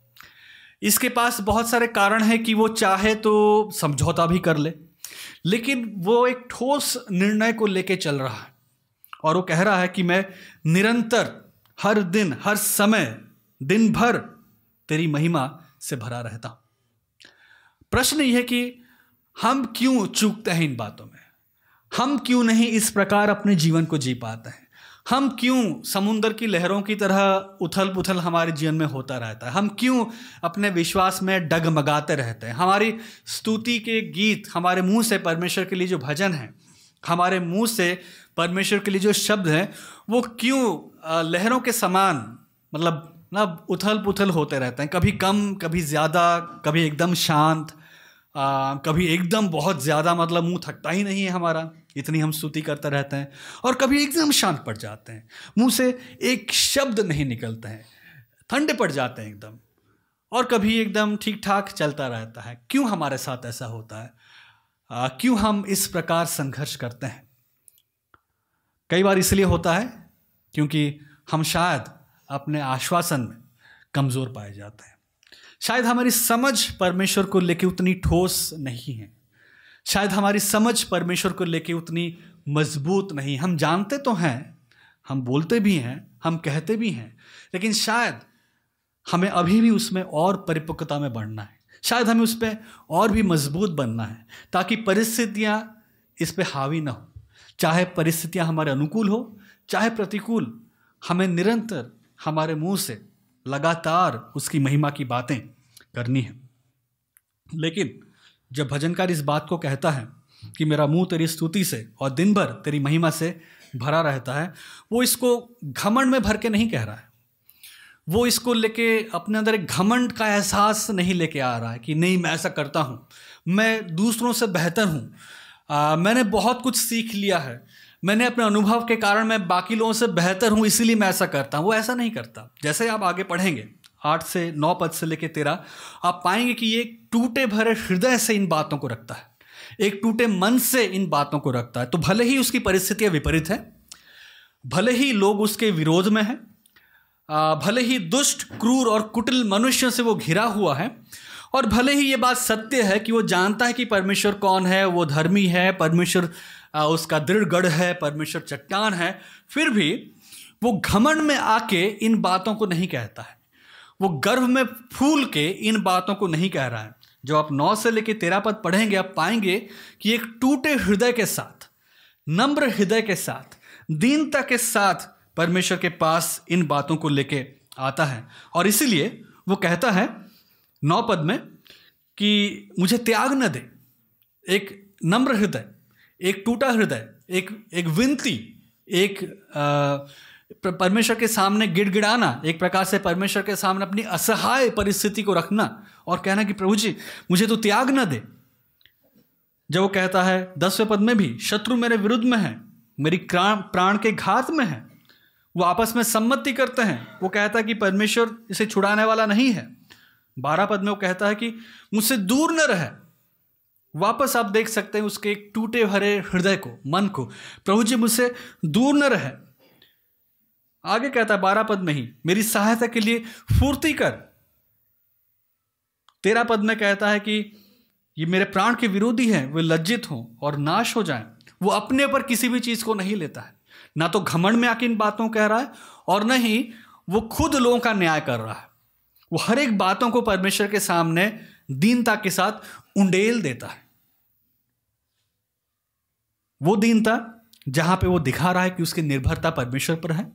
इसके पास बहुत सारे कारण हैं कि वो चाहे तो समझौता भी कर ले, लेकिन वो एक ठोस निर्णय को लेके चल रहा है। और वो कह रहा है कि मैं निरंतर, हर दिन, हर समय, दिन भर तेरी महिमा से भरा रहता। प्रश्न यह कि हम क्यों चूकते हैं इन बातों में? हम क्यों नहीं इस प्रकार अपने जीवन को जी पाते हैं? हम क्यों समुन्द्र की लहरों की तरह उथल पुथल हमारे जीवन में होता रहता है? हम क्यों अपने विश्वास में डगमगाते रहते हैं? हमारी स्तुति के गीत हमारे मुँह से परमेश्वर के लिए जो भजन है, हमारे मुँह से परमेश्वर के लिए जो शब्द हैं, वो क्यों लहरों के समान मतलब ना उथल पुथल होते रहते हैं। कभी कम कभी ज़्यादा कभी एकदम शांत आ, कभी एकदम बहुत ज़्यादा मतलब मुँह थकता ही नहीं है हमारा इतनी हम स्तुति करते रहते हैं और कभी एकदम शांत पड़ जाते हैं। मुँह से एक शब्द नहीं निकलते हैं ठंडे पड़ जाते हैं एकदम। और कभी एकदम ठीक ठाक चलता रहता है। क्यों हमारे साथ ऐसा होता है? क्यों हम इस प्रकार संघर्ष करते हैं? कई बार इसलिए होता है क्योंकि हम शायद अपने आश्वासन में कमज़ोर पाए जाते हैं। शायद हमारी समझ परमेश्वर को लेके उतनी ठोस नहीं है। शायद हमारी समझ परमेश्वर को लेके उतनी मज़बूत नहीं। हम जानते तो हैं, हम बोलते भी हैं, हम कहते भी हैं, लेकिन शायद हमें अभी भी उसमें और परिपक्वता में बढ़ना है। शायद हमें उस पर और भी मज़बूत बनना है, ताकि परिस्थितियाँ इस पर हावी ना हो। चाहे परिस्थितियाँ हमारे अनुकूल हो, चाहे प्रतिकूल, हमें निरंतर हमारे मुँह से लगातार उसकी महिमा की बातें करनी है। लेकिन जब भजनकार इस बात को कहता है कि मेरा मुँह तेरी स्तुति से और दिन भर तेरी महिमा से भरा रहता है, वो इसको घमंड में भर के नहीं कह रहा है। वो इसको लेके अपने अंदर एक घमंड का एहसास नहीं लेके आ रहा है कि नहीं, मैं ऐसा करता हूँ, मैं दूसरों से बेहतर हूँ मैंने बहुत कुछ सीख लिया है मैंने अपने अनुभव के कारण मैं बाकी लोगों से बेहतर हूँ, इसीलिए मैं ऐसा करता हूँ। वो ऐसा नहीं करता। जैसे आप आगे पढ़ेंगे, आठ से नौ पद से लेकर तेरह, आप पाएँगे कि ये टूटे भरे हृदय से इन बातों को रखता है। एक टूटे मन से इन बातों को रखता है। तो भले ही उसकी परिस्थितियाँ विपरीत हैं, भले ही लोग उसके विरोध में हैं भले ही दुष्ट, क्रूर और कुटिल मनुष्यों से वो घिरा हुआ है, और भले ही ये बात सत्य है कि वो जानता है कि परमेश्वर कौन है, वो धर्मी है, परमेश्वर उसका दृढ़ गढ़ है, परमेश्वर चट्टान है, फिर भी वो घमंड में आके इन बातों को नहीं कहता है। वो गर्भ में फूल के इन बातों को नहीं कह रहा है। जो आप नौ से लेकर तेरह पद पढ़ेंगे, आप पाएँगे कि एक टूटे हृदय के साथ, नम्र हृदय के साथ, दीनता के साथ परमेश्वर के पास इन बातों को लेके आता है। और इसीलिए वो कहता है नौ पद में कि मुझे त्याग न दे, एक नम्र हृदय एक टूटा हृदय, एक एक विनती, एक परमेश्वर के सामने गिड़गिड़ाना, एक प्रकार से परमेश्वर के सामने अपनी असहाय परिस्थिति को रखना और कहना कि प्रभु जी, मुझे तो त्याग न दे। जब वो कहता है, दसवें पद में भी, शत्रु मेरे विरुद्ध में है, मेरी प्राण के घात में है, वो आपस में सम्मति करते हैं। वो कहता है कि परमेश्वर इसे छुड़ाने वाला नहीं है। बारह पद में वो कहता है कि मुझसे दूर न रहे वापस आप देख सकते हैं उसके एक टूटे भरे हृदय को, मन को। प्रभु जी मुझसे दूर न रहे। आगे कहता है, बारह पद में ही, मेरी सहायता के लिए फूर्ति कर। तेरह पद में कहता है कि ये मेरे प्राण के विरोधी हैं, वे लज्जित हों और नाश हो जाएँ। वो अपने पर किसी भी चीज़ को नहीं लेता है। ना तो घमंड में आके इन बातों कह रहा है और न ही वो खुद लोगों का न्याय कर रहा है। वो हर एक बातों को परमेश्वर के सामने दीनता के साथ उंडेल देता है। वो दीनता जहाँ पे वो दिखा रहा है कि उसकी निर्भरता परमेश्वर पर है।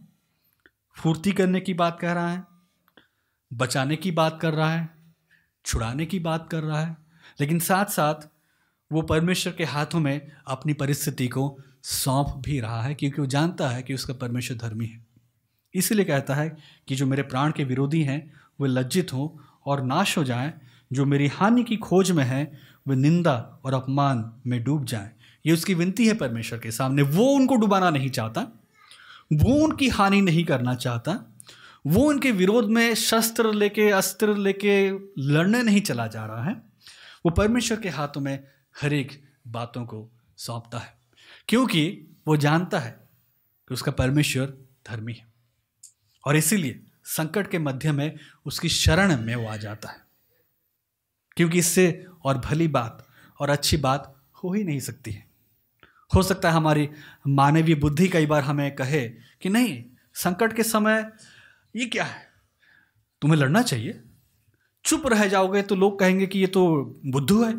फूर्ति करने की बात कह रहा है, बचाने की बात कर रहा है, छुड़ाने की बात कर रहा है, लेकिन साथ साथ वो परमेश्वर के हाथों में अपनी परिस्थिति को सौंप भी रहा है, क्योंकि वो जानता है कि उसका परमेश्वर धर्मी है। इसलिए कहता है कि जो मेरे प्राण के विरोधी हैं, वे लज्जित हों और नाश हो जाएँ, जो मेरी हानि की खोज में है वे निंदा और अपमान में डूब जाएँ। ये उसकी विनती है परमेश्वर के सामने। वो उनको डुबाना नहीं चाहता, वो उनकी हानि नहीं करना चाहता, वो उनके विरोध में शस्त्र लेके, अस्त्र लेके लड़ने नहीं चला जा रहा है। वो परमेश्वर के हाथों में हर एक बातों को सौंपता है, क्योंकि वो जानता है कि उसका परमेश्वर धर्मी है और इसीलिए संकट के मध्य में उसकी शरण में वो आ जाता है। क्योंकि इससे और भली बात और अच्छी बात हो ही नहीं सकती है। हो सकता है हमारी मानवीय बुद्धि कई बार हमें कहे कि नहीं, संकट के समय ये क्या है? तुम्हें लड़ना चाहिए। चुप रह जाओगे तो लोग कहेंगे कि ये तो बुद्धू है,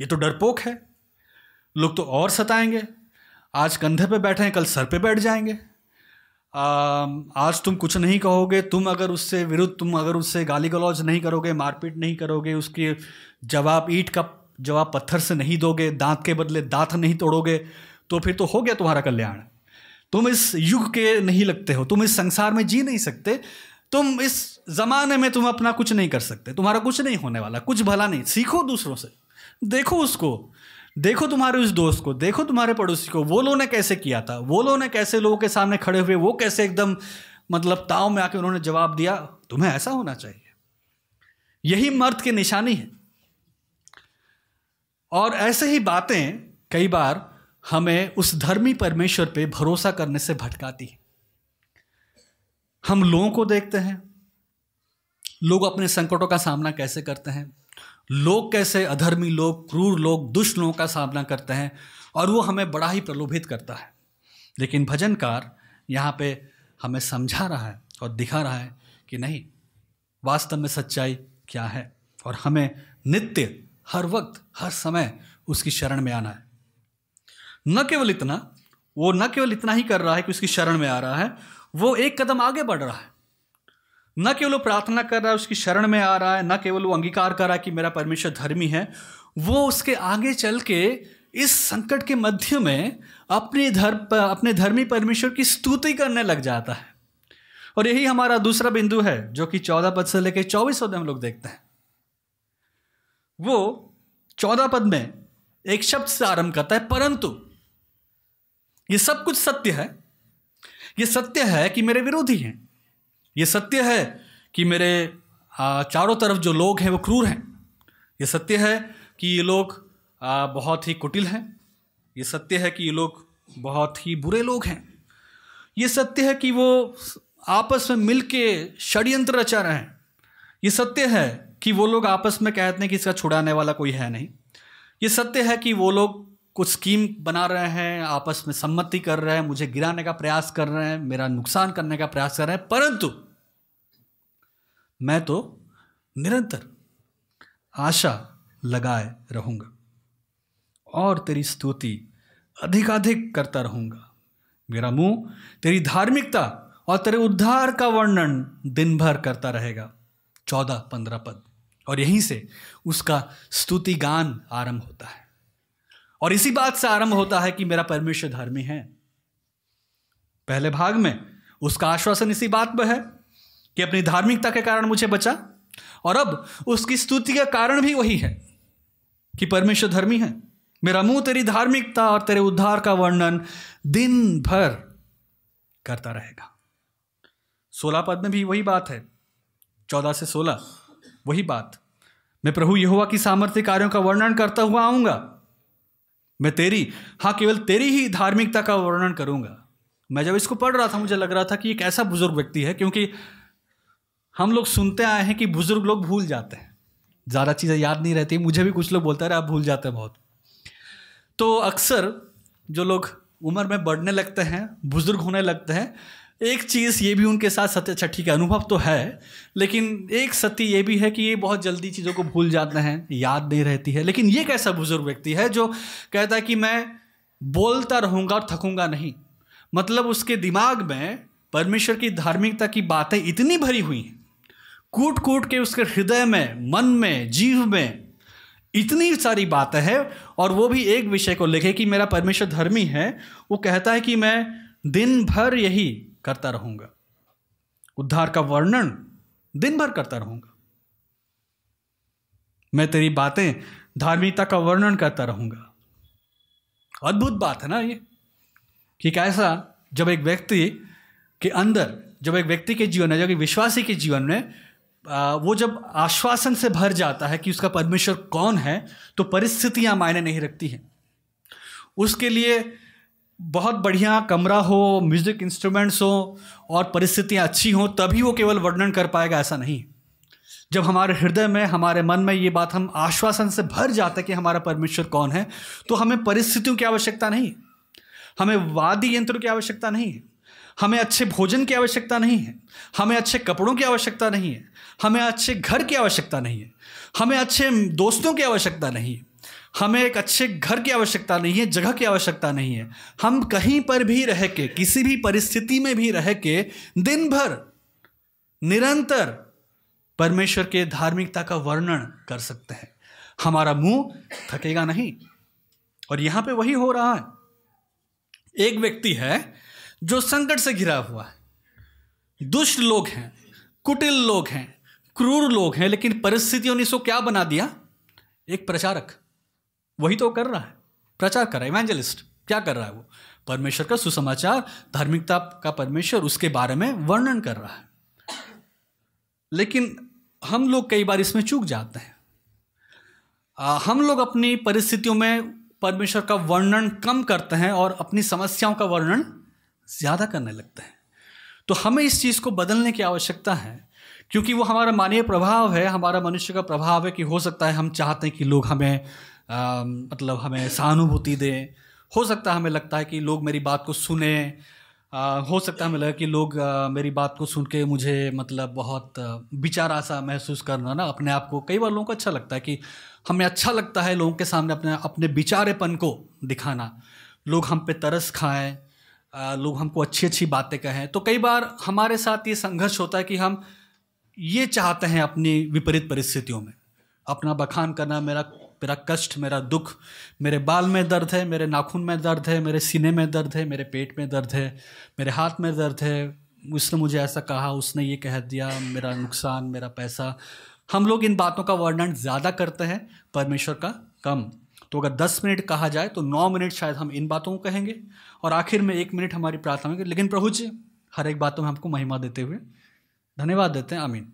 ये तो डरपोक है। लोग तो और सताएँगे। आज कंधे पे बैठे हैं, कल सर पे बैठ जाएँगे। आज तुम कुछ नहीं कहोगे, तुम अगर उससे विरुद्ध, तुम अगर उससे गाली गलौज नहीं करोगे, मारपीट नहीं करोगे, उसके जवाब, ईट का जवाब पत्थर से नहीं दोगे, दांत के बदले दांत नहीं तोड़ोगे तो फिर तो हो गया तुम्हारा कल्याण। तुम इस युग के नहीं लगते हो, तुम इस संसार में जी नहीं सकते, तुम इस जमाने में तुम अपना कुछ नहीं कर सकते, तुम्हारा कुछ नहीं होने वाला, कुछ भला नहीं, सीखो दूसरों से, देखो उसको देखो तुम्हारे उस दोस्त को, देखो तुम्हारे पड़ोसी को, वो लोगों ने कैसे किया था? वो लोगों ने कैसे लोगों के सामने खड़े हुए, वो कैसे एकदम मतलब ताव में आके उन्होंने जवाब दिया, तुम्हें ऐसा होना चाहिए। यही मर्द की निशानी है। और ऐसे ही बातें कई बार हमें उस धर्मी परमेश्वर पे भरोसा करने से भटकाती है। हम लोगों को देखते हैं लोग अपने संकटों का सामना कैसे करते हैं? लोग कैसे अधर्मी लोग, क्रूर लोग, दुष्ट लोगों का सामना करते हैं? और वो हमें बड़ा ही प्रलोभित करता है। लेकिन भजनकार यहाँ पे हमें समझा रहा है और दिखा रहा है कि नहीं, वास्तव में सच्चाई क्या है? और हमें नित्य, हर वक्त, हर समय उसकी शरण में आना है। न केवल इतना, वो न केवल इतना ही कर रहा है कि उसकी शरण में आ रहा है, वो एक कदम आगे बढ़ रहा है। न केवल वो प्रार्थना कर रहा है, उसकी शरण में आ रहा है, न केवल वो अंगीकार कर रहा है कि मेरा परमेश्वर धर्मी है, वो उसके आगे चल के इस संकट के मध्य में अपने धर्म अपने धर्मी परमेश्वर की स्तुति करने लग जाता है। और यही हमारा दूसरा बिंदु है, जो कि चौदह पद से लेकर चौबीस पद हम लोग देखते हैं। वो चौदह पद में एक शब्द से आरंभ करता है, परंतु ये सब कुछ सत्य है। ये सत्य है कि मेरे विरोधी हैं। ये सत्य है कि मेरे चारों तरफ़ जो लोग हैं वो क्रूर हैं। ये सत्य है कि ये लोग बहुत ही कुटिल हैं। ये सत्य है कि ये लोग बहुत ही बुरे लोग हैं। ये सत्य है कि वो आपस में मिल के षड्यंत्र रचा रहे हैं। ये सत्य है कि वो लोग आपस में कहते हैं कि इसका छुड़ाने वाला कोई है नहीं। ये सत्य है कि वो लोग कुछ स्कीम बना रहे हैं, आपस में सम्मति कर रहे हैं, मुझे गिराने का प्रयास कर रहे हैं, मेरा नुकसान करने का प्रयास कर रहे हैं, परंतु मैं तो निरंतर आशा लगाए रहूँगा और तेरी स्तुति अधिकाधिक करता रहूँगा। मेरा मुँह तेरी धार्मिकता और तेरे उद्धार का वर्णन दिन भर करता रहेगा। चौदह पंद्रह पद। और यहीं से उसका स्तुति गान आरंभ होता है। और इसी बात से आरंभ होता है कि मेरा परमेश्वर धर्मी है। पहले भाग में उसका आश्वासन इसी बात पर है कि अपनी धार्मिकता के कारण मुझे बचा और अब उसकी स्तुति का कारण भी वही है कि परमेश्वर धर्मी है। मेरा मुँह तेरी धार्मिकता और तेरे उद्धार का वर्णन दिन भर करता रहेगा। सोलह पद में भी वही बात है। चौदह से सोलह, वही बात। मैं प्रभु यहुआ की सामर्थ्य कार्यों का वर्णन करता हुआ आऊँगा। मैं तेरी हाँ केवल तेरी ही धार्मिकता का वर्णन करूँगा। मैं जब इसको पढ़ रहा था, मुझे लग रहा था कि एक ऐसा बुज़ुर्ग व्यक्ति है, क्योंकि हम लोग सुनते आए हैं कि बुज़ुर्ग लोग भूल जाते हैं। ज़्यादा चीज़ें याद नहीं रहती, मुझे भी कुछ लोग बोलते है आप भूल जाते हैं बहुत। तो अक्सर जो लोग उम्र में बढ़ने लगते हैं, बुज़ुर्ग होने लगते हैं एक चीज़ ये भी उनके साथ सत्य अच्छा ठीक है, अनुभव तो है, लेकिन एक सत्य ये भी है कि ये बहुत जल्दी चीज़ों को भूल जाते हैं, याद नहीं रहती है। लेकिन ये कैसा बुज़ुर्ग व्यक्ति है जो कहता है कि मैं बोलता रहूँगा और थकूँगा नहीं। मतलब उसके दिमाग में परमेश्वर की धार्मिकता की बातें इतनी भरी हुई हैं कूट कूट के उसके हृदय में, मन में, जीव में इतनी सारी बातें हैं और वो भी एक विषय को लेके कि मेरा परमेश्वर धर्मी है, वो कहता है कि मैं दिन भर यही करता रहूँगा। उद्धार का वर्णन दिन भर करता रहूँगा। मैं तेरी बातें धार्मिकता का वर्णन करता रहूँगा। अद्भुत बात है ना ये? कि कैसा जब एक व्यक्ति के अंदर, जब एक व्यक्ति के जीवन में, जब एक विश्वासी के जीवन में वो जब आश्वासन से भर जाता है कि उसका परमेश्वर कौन है तो परिस्थितियाँ मायने नहीं रखती हैं। उसके लिए बहुत बढ़िया कमरा हो म्यूज़िक इंस्ट्रूमेंट्स हो और परिस्थितियाँ अच्छी हों, तभी वो केवल वर्णन कर पाएगा, ऐसा नहीं। जब हमारे हृदय में, हमारे मन में ये बात हम आश्वासन से भर जाते हैं कि हमारा परमेश्वर कौन है तो हमें परिस्थितियों की आवश्यकता नहीं, हमें वादी यंत्रों की आवश्यकता नहीं है हमें अच्छे भोजन की आवश्यकता नहीं है हमें अच्छे कपड़ों की आवश्यकता नहीं है हमें अच्छे घर की आवश्यकता नहीं है हमें अच्छे दोस्तों की आवश्यकता नहीं। है हमें एक अच्छे घर की आवश्यकता नहीं है, जगह की आवश्यकता नहीं है। हम कहीं पर भी रह के, किसी भी परिस्थिति में भी रह के दिन भर निरंतर परमेश्वर के धार्मिकता का वर्णन कर सकते हैं। हमारा मुँह थकेगा नहीं। और यहाँ पे वही हो रहा है। एक व्यक्ति है जो संकट से घिरा हुआ है। दुष्ट लोग हैं, कुटिल लोग हैं, क्रूर लोग हैं, लेकिन परिस्थितियों ने इसको क्या बना दिया? एक प्रचारक। वही तो कर रहा है। प्रचार कर रहा है इवेंजलिस्ट क्या कर रहा है वो? परमेश्वर का सुसमाचार धार्मिकता का परमेश्वर उसके बारे में वर्णन कर रहा है। लेकिन हम लोग कई बार इसमें चूक जाते हैं। आ, हम लोग अपनी परिस्थितियों में परमेश्वर का वर्णन कम करते हैं और अपनी समस्याओं का वर्णन ज़्यादा करने लगते हैं। तो हमें इस चीज़ को बदलने की आवश्यकता है क्योंकि वो हमारा मानवीय प्रभाव है हमारा मनुष्य का प्रभाव है कि हो सकता है हम चाहते हैं कि लोग हमें मतलब हमें सहानुभूति दें। हो सकता है हमें लगता है कि लोग मेरी बात को सुने। आ, हो सकता है हमें लगा कि लोग आ, मेरी बात को सुन के मुझे मतलब बहुत विचारा सा महसूस करना ना अपने आप को कई बार लोगों को अच्छा लगता है कि हमें अच्छा लगता है लोगों के सामने अपने अपने विचारेपन को दिखाना। लोग हम पे तरस खाएँ लोग हमको अच्छी अच्छी बातें कहें। तो कई बार हमारे साथ ये संघर्ष होता है कि हम ये चाहते हैं अपनी विपरीत परिस्थितियों में। अपना बखान करना मेरा मेरा कष्ट, मेरा दुख, मेरे बाल में दर्द है, मेरे नाखून में दर्द है, मेरे सीने में दर्द है, मेरे पेट में दर्द है, मेरे हाथ में दर्द है। उसने मुझे ऐसा कहा, उसने ये कह दिया, मेरा नुकसान, मेरा पैसा। हम लोग इन बातों का वर्णन ज़्यादा करते हैं परमेश्वर का कम। तो अगर दस मिनट कहा जाए तो नौ मिनट शायद हम इन बातों को कहेंगे और आखिर में एक मिनट हमारी प्रार्थना होगी। लेकिन प्रभु जी, हर एक बातों में हमको महिमा देते हुए धन्यवाद देते हैं। आमीन।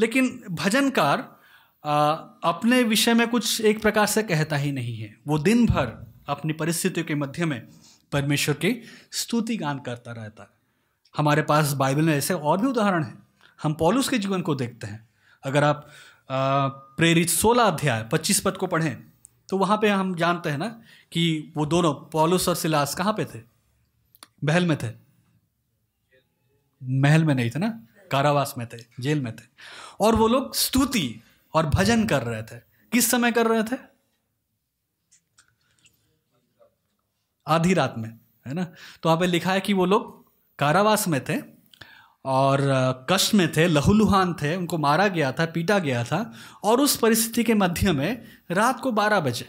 लेकिन भजनकार अपने विषय में कुछ एक प्रकार से कहता ही नहीं है। वो दिन भर अपनी परिस्थितियों के मध्य में परमेश्वर की स्तुति गान करता रहता है। हमारे पास बाइबल में ऐसे और भी उदाहरण हैं। हम पॉलुस के जीवन को देखते हैं। अगर आप प्रेरित सोलह अध्याय, पच्चीस पद को पढ़ें तो वहाँ पे हम जानते हैं ना कि वो दोनों, पॉलुस और सिलास कहाँ पे थे? महल में थे। महल में नहीं थे ना? कारावास में थे, जेल में थे। और वो लोग स्तुति और भजन कर रहे थे। किस समय कर रहे थे? आधी रात में, है ना? तो वहाँ पे लिखा है कि वो लोग कारावास में थे और कष्ट में थे, लहूलुहान थे, उनको मारा गया था, पीटा गया था और उस परिस्थिति के मध्य में रात को बारह बजे,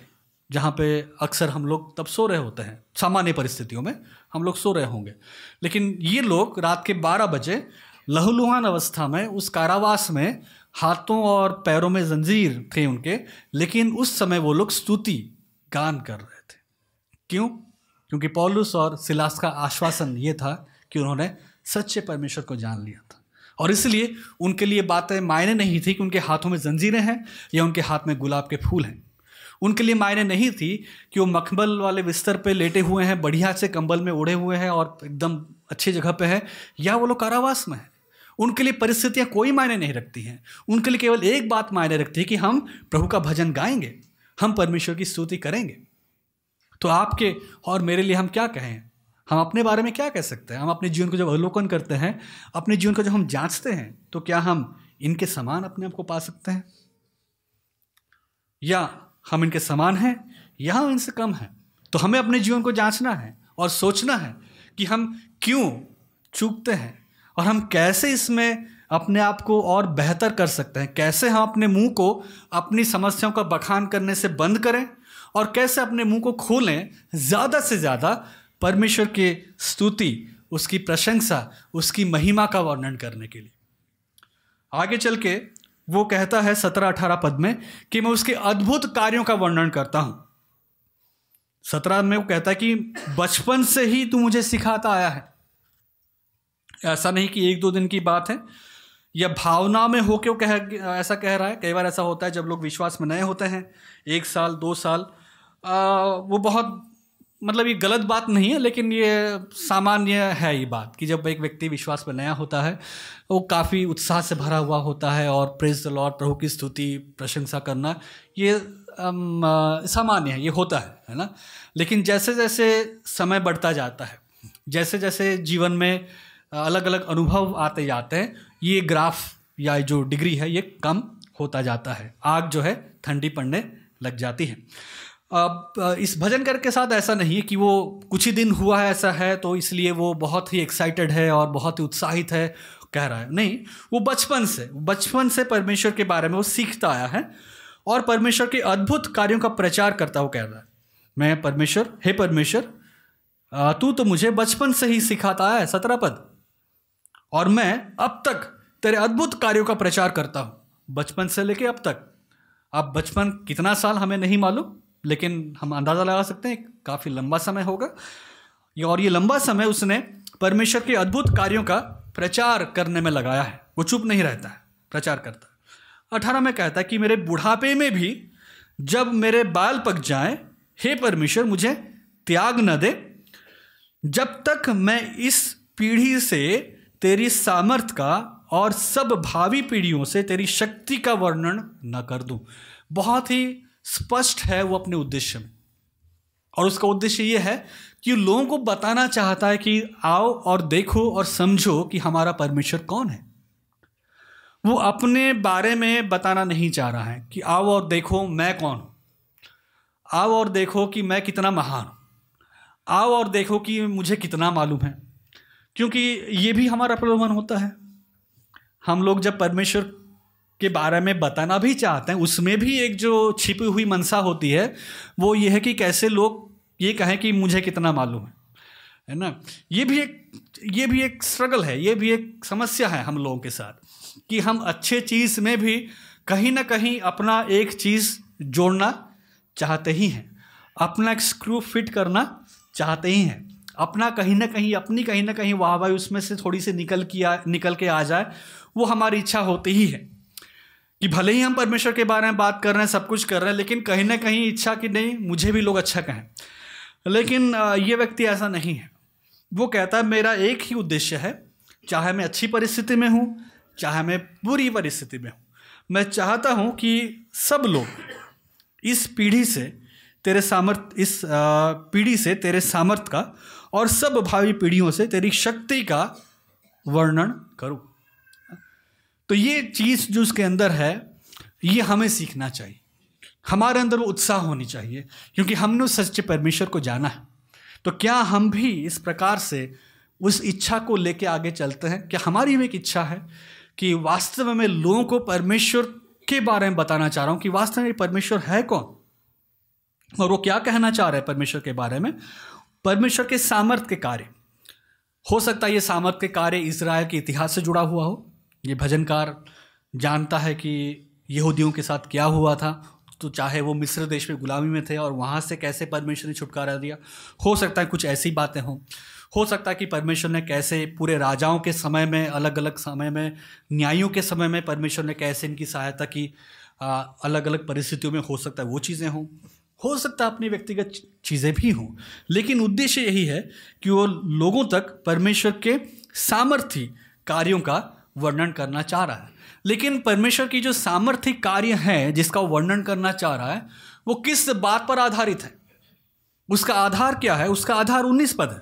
जहाँ पे अक्सर हम लोग तब सो रहे होते हैं, सामान्य परिस्थितियों में हम लोग सो रहे होंगे। लेकिन ये लोग रात के बारह बजे लहूलुहान अवस्था में उस कारावास में हाथों और पैरों में जंजीर थे उनके, लेकिन उस समय वो लोग स्तुति, गान कर रहे थे। क्यों? क्योंकि पॉलुस और सिलास का आश्वासन ये था कि उन्होंने सच्चे परमेश्वर को जान लिया था। और इसलिए उनके लिए बातें मायने नहीं थी कि उनके हाथों में जंजीरें हैं या उनके हाथ में गुलाब के फूल हैं। उनके लिए मायने नहीं थी कि वो मखमल वाले बिस्तर पे लेटे हुए हैं, बढ़िया से कंबल में ओढ़े हुए हैं और एकदम अच्छी जगह पे है, या वो लोग कारावास में है। उनके लिए परिस्थितियाँ कोई मायने नहीं रखती हैं। उनके लिए केवल एक बात मायने रखती है कि हम प्रभु का भजन गाएँगे, हम परमेश्वर की स्तुति करेंगे। तो आपके और मेरे लिए हम क्या कहें? हम अपने बारे में क्या कह सकते हैं? हम अपने जीवन को जब अवलोकन करते हैं, अपने जीवन को जब हम जांचते हैं तो क्या हम इनके समान अपने आप को पा सकते हैं? या हम इनके समान हैं? या हम इनसे कम हैं? तो हमें अपने जीवन को जांचना है और सोचना है कि हम क्यों चूकते हैं और हम कैसे इसमें अपने आप को और बेहतर कर सकते हैं? कैसे हम अपने मुँह को अपनी समस्याओं का बखान करने से बंद करें और कैसे अपने मुँह को खोलें? ज़्यादा से ज़्यादा परमेश्वर की स्तुति, उसकी प्रशंसा, उसकी महिमा का वर्णन करने के लिए। आगे चल के वो कहता है सत्रह अठारह पद में कि मैं उसके अद्भुत कार्यों का वर्णन करता हूँ। सत्रह में वो कहता है कि बचपन से ही तू मुझे सिखाता आया है। ऐसा नहीं कि एक दो दिन की बात है। या भावना में होके कह ऐसा कह रहा है? कई बार ऐसा होता है जब लोग विश्वास में नए होते हैं एक साल दो साल आ, वो बहुत मतलब ये गलत बात नहीं है लेकिन ये सामान्य है ये बात कि जब एक व्यक्ति विश्वास में नया होता है वो काफ़ी उत्साह से भरा हुआ होता है और प्रेज द लॉर्ड प्रभु की स्तुति प्रशंसा करना ये सामान्य है ये होता है है ना? लेकिन जैसे जैसे समय बढ़ता जाता है जैसे जैसे जीवन में अलग अलग अनुभव आते जाते हैं। ये ग्राफ या जो डिग्री है, ये कम होता जाता है। आग जो है, ठंडी पड़ने लग जाती है। अब इस भजन कर के साथ ऐसा नहीं है कि वो कुछ ही दिन हुआ है, ऐसा है तो इसलिए वो बहुत ही एक्साइटेड है और बहुत ही उत्साहित है, कह रहा है। नहीं, वो बचपन से बचपन से परमेश्वर के बारे में वो सीखता आया है और परमेश्वर के अद्भुत कार्यों का प्रचार करता हुआ कह रहा है। मैं परमेश्वर, हे परमेश्वर तू तो मुझे बचपन से ही सिखाता है, सत्रह पद। और मैं अब तक तेरे अद्भुत कार्यों का प्रचार करता हूँ। बचपन से लेके अब तक। अब बचपन कितना साल हमें नहीं मालूम, लेकिन हम अंदाज़ा लगा सकते हैं, काफ़ी लंबा समय होगा। और ये लंबा समय उसने परमेश्वर के अद्भुत कार्यों का प्रचार करने में लगाया है। वो चुप नहीं रहता है, प्रचार करता है। अठारह में कहता है कि मेरे बुढ़ापे में भी जब मेरे बाल पक जाए, हे परमेश्वर, मुझे त्याग न दे। जब तक मैं इस पीढ़ी से तेरी सामर्थ का और सब भावी पीढ़ियों से तेरी शक्ति का वर्णन न कर दूँ। बहुत ही स्पष्ट है वो अपने उद्देश्य में। और उसका उद्देश्य ये है कि लोगों को बताना चाहता है कि आओ और देखो और समझो कि हमारा परमेश्वर कौन है। वो अपने बारे में बताना नहीं चाह रहा है कि आओ और देखो मैं कौन हूँ। आओ और देखो कि मैं कितना महान हूँ। आओ और देखो कि मुझे कितना मालूम है। क्योंकि ये भी हमारा प्रलोभन होता है। हम लोग जब परमेश्वर के बारे में बताना भी चाहते हैं, उसमें भी एक जो छिपी हुई मनसा होती है, वो ये है कि कैसे लोग ये कहें कि मुझे कितना मालूम है। है ना? ये भी एक, ये भी एक स्ट्रगल है, ये भी एक समस्या है हम लोगों के साथ कि हम अच्छे चीज़ में भी कहीं ना कहीं अपना एक चीज़ जोड़ना चाहते ही हैं, अपना एक स्क्रू फिट करना चाहते ही हैं। अपना कहीं ना कहीं, अपनी कहीं ना कहीं वाह वाह उसमें से थोड़ी सी निकल किया, निकल के आ जाए, वो हमारी इच्छा होती ही है। कि भले ही हम परमेश्वर के बारे में बात कर रहे हैं, सब कुछ कर रहे हैं, लेकिन कहीं ना कहीं इच्छा कि नहीं, मुझे भी लोग अच्छा कहें। लेकिन ये व्यक्ति ऐसा नहीं है। वो कहता है, मेरा एक ही उद्देश्य है, चाहे मैं अच्छी परिस्थिति में हूँ, चाहे मैं बुरी परिस्थिति में हूँ। मैं चाहता हूँ कि सब लोग इस पीढ़ी से तेरे सामर्थ, इस पीढ़ी से तेरे सामर्थ का और सब भावी पीढ़ियों से तेरी शक्ति का वर्णन करूँ। तो ये चीज़ जो उसके अंदर है, ये हमें सीखना चाहिए। हमारे अंदर वो उत्साह होनी चाहिए, क्योंकि हमने सच्चे परमेश्वर को जाना है। तो क्या हम भी इस प्रकार से उस इच्छा को लेके आगे चलते हैं? क्या हमारी भी एक इच्छा है कि वास्तव में लोगों को परमेश्वर के बारे में बताना चाह रहा हूँ कि वास्तव में परमेश्वर है कौन? और वो क्या कहना चाह रहे हैं परमेश्वर के बारे में? परमेश्वर के सामर्थ्य के कार्य। हो सकता है ये सामर्थ्य के कार्य इसराइल के इतिहास से जुड़ा हुआ हो। ये भजनकार जानता है कि यहूदियों के साथ क्या हुआ था। तो चाहे वो मिस्र देश में गुलामी में थे और वहाँ से कैसे परमेश्वर ने छुटकारा दिया। हो सकता है कुछ ऐसी बातें हों। हो सकता है कि परमेश्वर ने कैसे पूरे राजाओं के समय में अलग अलग समय में न्यायों के समय में परमेश्वर ने कैसे इनकी सहायता की। अलग अलग परिस्थितियों में हो सकता है वो चीज़ें हों। हो सकता अपनी व्यक्तिगत चीज़ें भी हों। लेकिन उद्देश्य यही है कि वो लोगों तक परमेश्वर के सामर्थ्य कार्यों का वर्णन करना चाह रहा है। लेकिन परमेश्वर की जो सामर्थ्य कार्य है, जिसका वर्णन करना चाह रहा है, वो किस बात पर आधारित है? उसका आधार क्या है? उसका आधार उन्नीस पद है।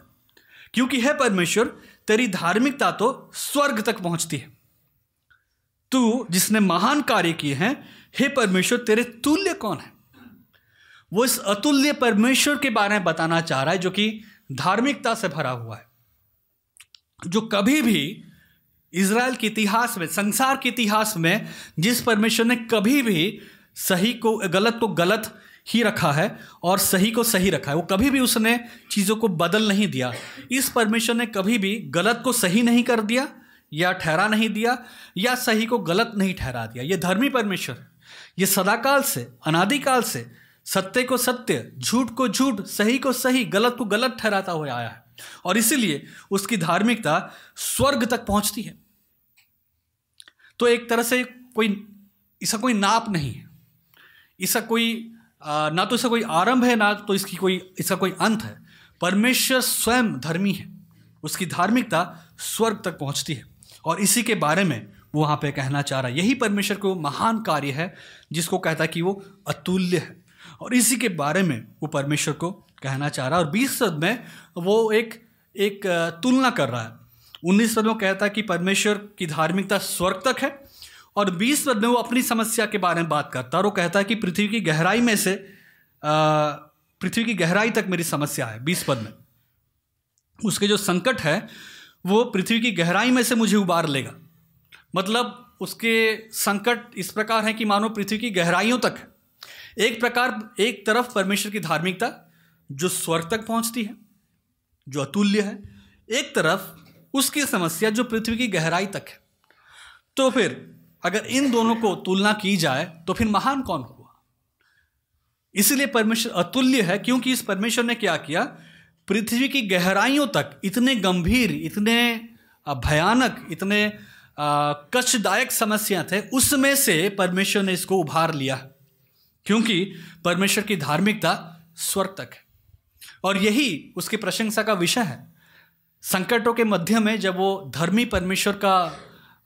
क्योंकि है परमेश्वर, तेरी धार्मिकता तो स्वर्ग तक पहुँचती है। तू जिसने महान कार्य किए हैं, हे परमेश्वर, तेरे तुल्य कौन है? वो इस अतुल्य परमेश्वर के बारे में बताना चाह रहा है, जो कि धार्मिकता से भरा हुआ है। जो कभी भी इसराइल के इतिहास में, संसार के इतिहास में, जिस परमेश्वर ने कभी भी सही को, गलत को गलत ही रखा है और सही को सही रखा है, वो कभी भी उसने चीज़ों को बदल नहीं दिया। इस परमेश्वर ने कभी भी गलत को सही नहीं कर दिया, या ठहरा नहीं दिया, या सही को गलत नहीं ठहरा दिया। ये धर्मी परमेश्वर, ये सदाकाल से, अनादिकाल से सत्य को सत्य, झूठ को झूठ, सही को सही, गलत को गलत ठहराता हुआ आया है। और इसीलिए उसकी धार्मिकता स्वर्ग तक पहुँचती है। तो एक तरह से कोई, इसका कोई नाप नहीं है। इसका कोई ना तो इसका कोई आरंभ है, ना तो इसकी कोई, इसका कोई अंत है। परमेश्वर स्वयं धर्मी है। उसकी धार्मिकता स्वर्ग तक पहुँचती है। और इसी के बारे में वो वहाँ पे कहना चाह रहा है। यही परमेश्वर को महान कार्य है, जिसको कहता है कि वो अतुल्य है। और इसी के बारे में वो परमेश्वर को कहना चाह रहा है। और बीस पद में वो एक एक तुलना कर रहा है। उन्नीस पद में कहता है कि परमेश्वर की धार्मिकता स्वर्ग तक है और बीस पद में वो अपनी समस्या के बारे में बात करता है और वो कहता है कि पृथ्वी की गहराई में से पृथ्वी की गहराई तक मेरी समस्या है बीस पद में। उसके जो संकट है, वो पृथ्वी की गहराई में से मुझे उबार लेगा। मतलब उसके संकट इस प्रकार है कि मानो पृथ्वी की गहराइयों तक है। एक प्रकार, एक तरफ़ परमेश्वर की धार्मिकता, जो स्वर्ग तक पहुँचती है, जो अतुल्य है, एक तरफ़ उसकी समस्या जो पृथ्वी की गहराई तक है। तो फिर, अगर इन दोनों को तुलना की जाए तो फिर महान कौन हुआ? इसलिए परमेश्वर अतुल्य है, क्योंकि इस परमेश्वर ने क्या किया? पृथ्वी की गहराइयों तक इतने गंभीर, इतने भयानक, इतने कष्टदायक समस्या थे, उसमें से परमेश्वर ने इसको उभार लिया। क्योंकि परमेश्वर की धार्मिकता स्वर्ग तक है। और यही उसकी प्रशंसा का विषय है। संकटों के मध्य में जब वो धर्मी परमेश्वर का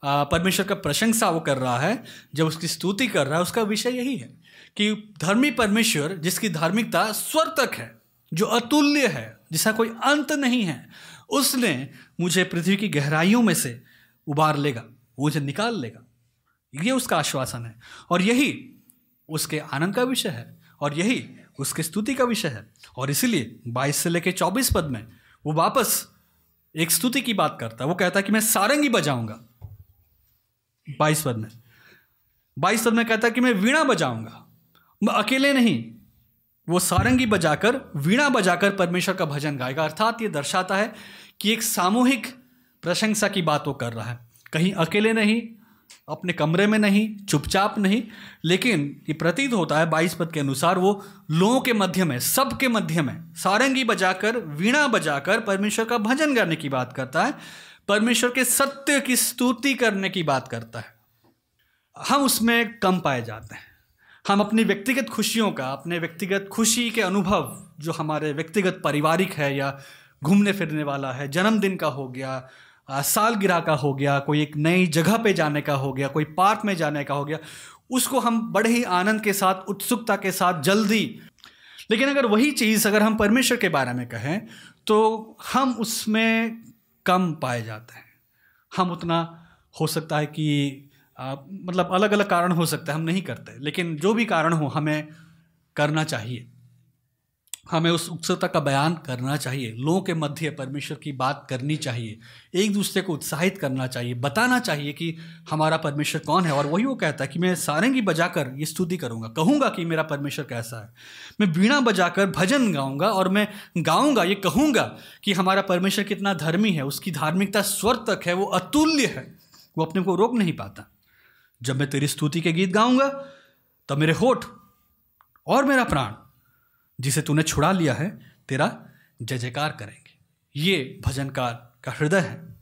परमेश्वर का प्रशंसा वो कर रहा है, जब उसकी स्तुति कर रहा है, उसका विषय यही है कि धर्मी परमेश्वर जिसकी धार्मिकता स्वर तक है, जो अतुल्य है, जिसका कोई अंत नहीं है, उसने मुझे पृथ्वी की गहराइयों में से उबार लेगा मुझे निकाल लेगा। ये उसका आश्वासन है। और यही उसके आनंद का विषय है और यही उसके स्तुति का विषय है। और इसीलिए बाईस से लेकर चौबीस पद में वो वापस एक स्तुति की बात करता है। वो कहता है कि मैं सारंगी बजाऊँगा। बाईस पद में। बाईस पद में कहता है कि मैं वीणा बजाऊँगा। मैं अकेले नहीं, वो सारंगी बजाकर, वीणा बजाकर परमेश्वर का भजन गाएगा। अर्थात ये दर्शाता है कि एक सामूहिक प्रशंसा की बात वो कर रहा है। कहीं अकेले नहीं अपने कमरे में नहीं, चुपचाप नहीं, लेकिन ये प्रतीत होता है बाईस पद के अनुसार वो लोगों के मध्य में, सबके मध्य में, सारंगी बजाकर, वीणा बजाकर परमेश्वर का भजन करने की बात करता है, परमेश्वर के सत्य की स्तुति करने की बात करता है। हम उसमें कम पाए जाते हैं। हम अपनी व्यक्तिगत खुशियों का, अपने व्यक्तिगत खुशी के अनुभव, जो हमारे व्यक्तिगत पारिवारिक है या घूमने फिरने वाला है, जन्मदिन का हो गया साल गिरा का हो गया कोई एक नई जगह पे जाने का हो गया कोई पार्क में जाने का हो गया उसको हम बड़े ही आनंद के साथ उत्सुकता के साथ जल्दी। लेकिन अगर वही चीज़ अगर हम परमेश्वर के बारे में कहें तो हम उसमें कम पाए जाते हैं। हम उतना हो सकता है कि आ, मतलब अलग अलग कारण हो सकता है हम नहीं करते। लेकिन जो भी कारण हो हमें करना चाहिए। हमें उस उत्सुकता का बयान करना चाहिए। लोगों के मध्य परमेश्वर की बात करनी चाहिए। एक दूसरे को उत्साहित करना चाहिए। बताना चाहिए कि हमारा परमेश्वर कौन है? और वही वो कहता है कि मैं सारंगी बजाकर ये स्तुति करूँगा। कहूँगा कि मेरा परमेश्वर कैसा है। मैं बीणा बजाकर भजन गाऊँगा और मैं गाऊँगा, ये कहूँगा कि हमारा परमेश्वर कितना धर्मी है, उसकी धार्मिकता स्वर तक है, वो अतुल्य है। वो अपने को रोक नहीं पाता। जब मैं तेरी स्तुति के गीत गाऊँगा, तब मेरे होठ और मेरा प्राण जिसे तूने छुड़ा लिया है, तेरा जय जयकार करेंगे। ये भजनकार का हृदय है।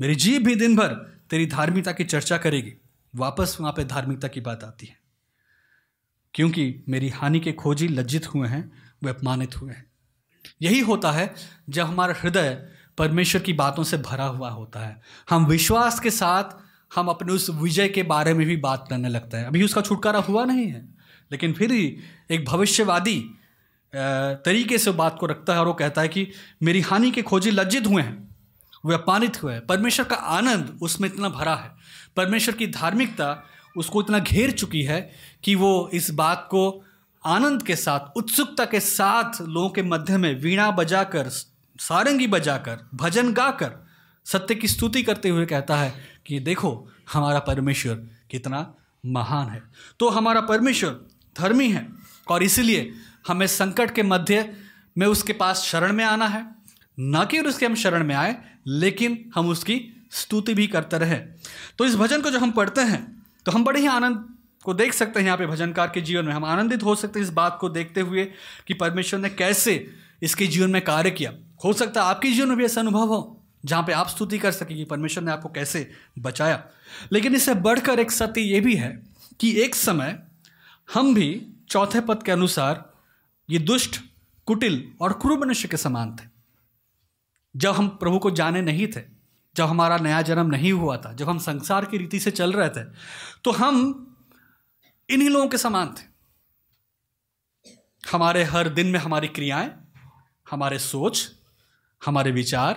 मेरी जीव भी दिन भर तेरी धार्मिकता की चर्चा करेगी। वापस वहाँ पे धार्मिकता की बात आती है। क्योंकि मेरी हानि के खोजी लज्जित हुए हैं, वे अपमानित हुए हैं। यही होता है जब हमारा हृदय परमेश्वर की बातों से भरा हुआ होता है। हम विश्वास के साथ हम अपने उस विजय के बारे में भी बात करने लगते हैं। अभी उसका छुटकारा हुआ नहीं है, लेकिन फिर भी एक भविष्यवादी तरीके से बात को रखता है और वो कहता है कि मेरी हानि के खोजी लज्जित हुए हैं, वे अपमानित हुए हैं। परमेश्वर का आनंद उसमें इतना भरा है, परमेश्वर की धार्मिकता उसको इतना घेर चुकी है कि वो इस बात को आनंद के साथ, उत्सुकता के साथ लोगों के मध्य में वीणा बजाकर, सारंगी बजाकर, भजन गाकर, सत्य की स्तुति करते हुए कहता है कि देखो, हमारा परमेश्वर कितना महान है। तो हमारा परमेश्वर धर्मी है और इसलिए हमें संकट के मध्य में उसके पास शरण में आना है। न कि उसके हम शरण में आए, लेकिन हम उसकी स्तुति भी करते रहे। तो इस भजन को जब हम पढ़ते हैं तो हम बड़े ही आनंद को देख सकते हैं यहाँ पे भजनकार के जीवन में। हम आनंदित हो सकते हैं इस बात को देखते हुए कि परमेश्वर ने कैसे इसके जीवन में कार्य किया। हो सकता है आपके जीवन में भी ऐसा अनुभव हो, जहाँ पे आप स्तुति कर सके कि परमेश्वर ने आपको कैसे बचाया। लेकिन इससे बढ़कर एक सत्य ये भी है कि एक समय हम भी चौथे पद के अनुसार ये दुष्ट कुटिल और क्रूर मनुष्य के समान थे। जब हम प्रभु को जाने नहीं थे जब हमारा नया जन्म नहीं हुआ था जब हम संसार की रीति से चल रहे थे तो हम इन्हीं लोगों के समान थे। हमारे हर दिन में हमारी क्रियाएँ हमारे सोच हमारे विचार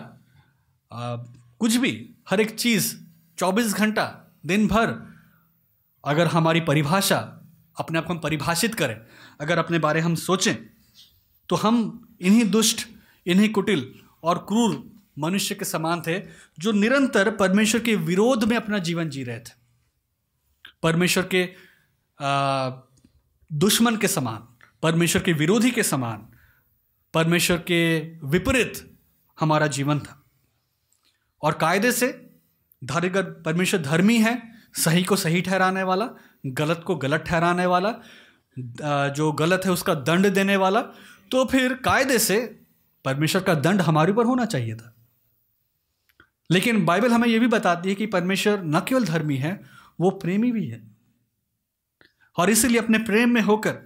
आ, कुछ भी हर एक चीज़ 24 घंटा दिन भर अगर हमारी परिभाषा अपने आप को हम परिभाषित करें अगर अपने बारे हम सोचें तो हम इन्हीं दुष्ट, इन्हीं कुटिल और क्रूर मनुष्य के समान थे, जो निरंतर परमेश्वर के विरोध में अपना जीवन जी रहे थे। परमेश्वर के दुश्मन के समान, परमेश्वर के विरोधी के समान, परमेश्वर के विपरीत हमारा जीवन था। और कायदे से धारिगर परमेश्वर धर्मी है, सही को सही ठहराने वाला, गलत को गलत ठहराने वाला जो गलत है उसका दंड देने वाला तो फिर कायदे से परमेश्वर का दंड हमारे ऊपर होना चाहिए था। लेकिन बाइबल हमें यह भी बताती है कि परमेश्वर न केवल धर्मी है, वो प्रेमी भी है। और इसीलिए अपने प्रेम में होकर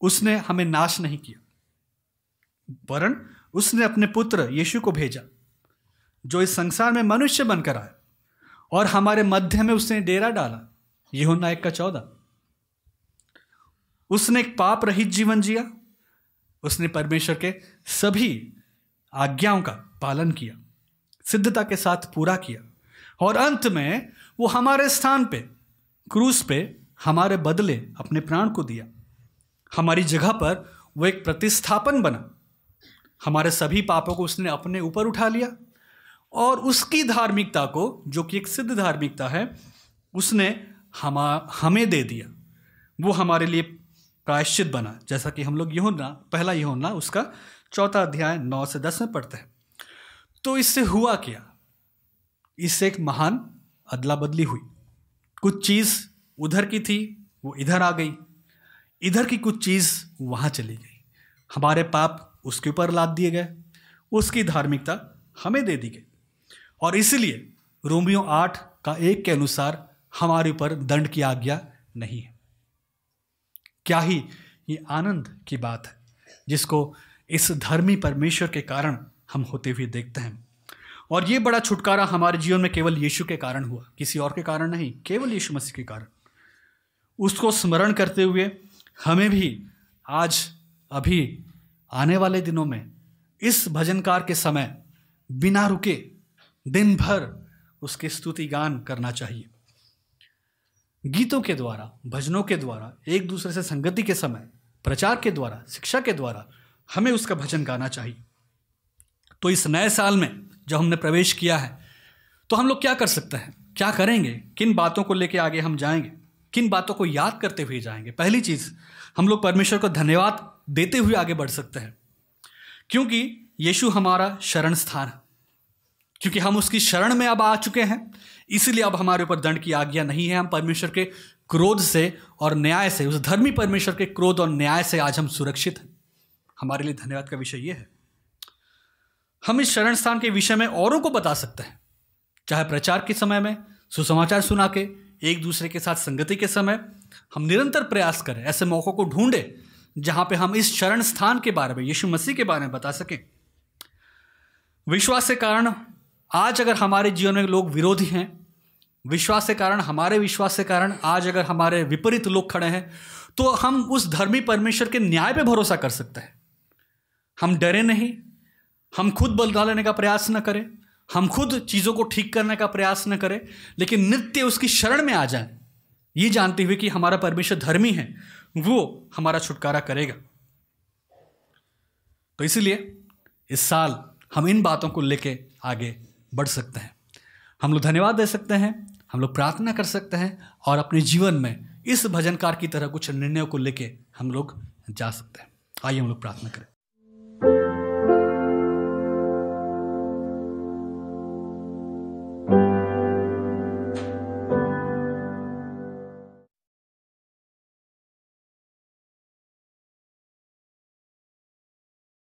उसने हमें नाश नहीं किया। वरन उसने अपने पुत्र यीशु को भेजा, जो इस संसार में मनुष्य बनकर आए और हमारे मध्य में उसने डेरा डाला यहोन्ना एक का चौदह। उसने एक पाप रहित जीवन जिया। उसने परमेश्वर के सभी आज्ञाओं का पालन किया, सिद्धता के साथ पूरा किया और अंत में वो हमारे स्थान पे, क्रूस पे हमारे बदले अपने प्राण को दिया। हमारी जगह पर वो एक प्रतिस्थापन बना। हमारे सभी पापों को उसने अपने ऊपर उठा लिया और उसकी धार्मिकता को, जो कि एक सिद्ध धार्मिकता है, उसने हम, हमें दे दिया। वो हमारे लिए प्रायश्चित बना। जैसा कि हम लोग यहोना, पहला यहोना, उसका चौथा अध्याय नौ से दस में पढ़ते हैं। तो इससे हुआ क्या? इससे एक महान अदला बदली हुई। कुछ चीज़ उधर की थी, वो इधर आ गई। इधर की कुछ चीज़ वहाँ चली गई। हमारे पाप उसके ऊपर लाद दिए गए। उसकी धार्मिकता हमें दे दी गई। और इसलिए रोमियो आठ का एक के अनुसार हमारे ऊपर दंड की आज्ञा नहीं है। क्या ही ये आनंद की बात है, जिसको इस धर्मी परमेश्वर के कारण हम होते हुए देखते हैं। और ये बड़ा छुटकारा हमारे जीवन में केवल यीशु के कारण हुआ, किसी और के कारण नहीं, केवल यीशु मसीह के कारण। उसको स्मरण करते हुए हमें भी आज, अभी, आने वाले दिनों में इस भजनकार के समय बिना रुके दिन भर उसके स्तुति गान करना चाहिए। गीतों के द्वारा, भजनों के द्वारा, एक दूसरे से संगति के समय, प्रचार के द्वारा, शिक्षा के द्वारा हमें उसका भजन गाना चाहिए। तो इस नए साल में जब हमने प्रवेश किया है तो हम लोग क्या कर सकते हैं? क्या करेंगे? किन बातों को लेकर आगे हम जाएँगे? किन बातों को याद करते हुए जाएँगे? पहली चीज़, हम लोग परमेश्वर को धन्यवाद देते हुए आगे बढ़ सकते हैं, क्योंकि यीशु हमारा शरण स्थान है। क्योंकि हम उसकी शरण में अब आ चुके हैं। इसलिए अब हमारे ऊपर दंड की आज्ञा नहीं है। हम परमेश्वर के क्रोध से और न्याय से, उस धर्मी परमेश्वर के क्रोध और न्याय से आज हम सुरक्षित हैं। हमारे लिए धन्यवाद का विषय यह है। हम इस शरण स्थान के विषय में औरों को बता सकते हैं। चाहे प्रचार के समय में, सुसमाचार सुना के, एक दूसरे के साथ संगति के समय, हम निरंतर प्रयास करें, ऐसे मौक़ों को ढूंढे, जहाँ पे हम इस शरण स्थान के बारे में, यीशु मसीह के बारे में बता सकें। विश्वास के कारण आज अगर हमारे जीवन में लोग विरोधी हैं, विश्वास के कारण, हमारे विश्वास के कारण आज अगर हमारे विपरीत लोग खड़े हैं तो हम उस धर्मी परमेश्वर के न्याय पे भरोसा कर सकते हैं। हम डरे नहीं, हम खुद बदला लेने का प्रयास न करें, हम खुद चीज़ों को ठीक करने का प्रयास न करें, लेकिन नित्य उसकी शरण में आ जाएँ। ये जानते हुए कि हमारा परमेश्वर धर्मी है, वो हमारा छुटकारा करेगा। तो इसीलिए इस साल हम इन बातों को लेके आगे बढ़ सकते हैं। हम लोग धन्यवाद दे सकते हैं, हम लोग प्रार्थना कर सकते हैं और अपने जीवन में इस भजनकार की तरह कुछ निर्णयों को लेके हम लोग जा सकते हैं। आइए हम लोग प्रार्थना करें।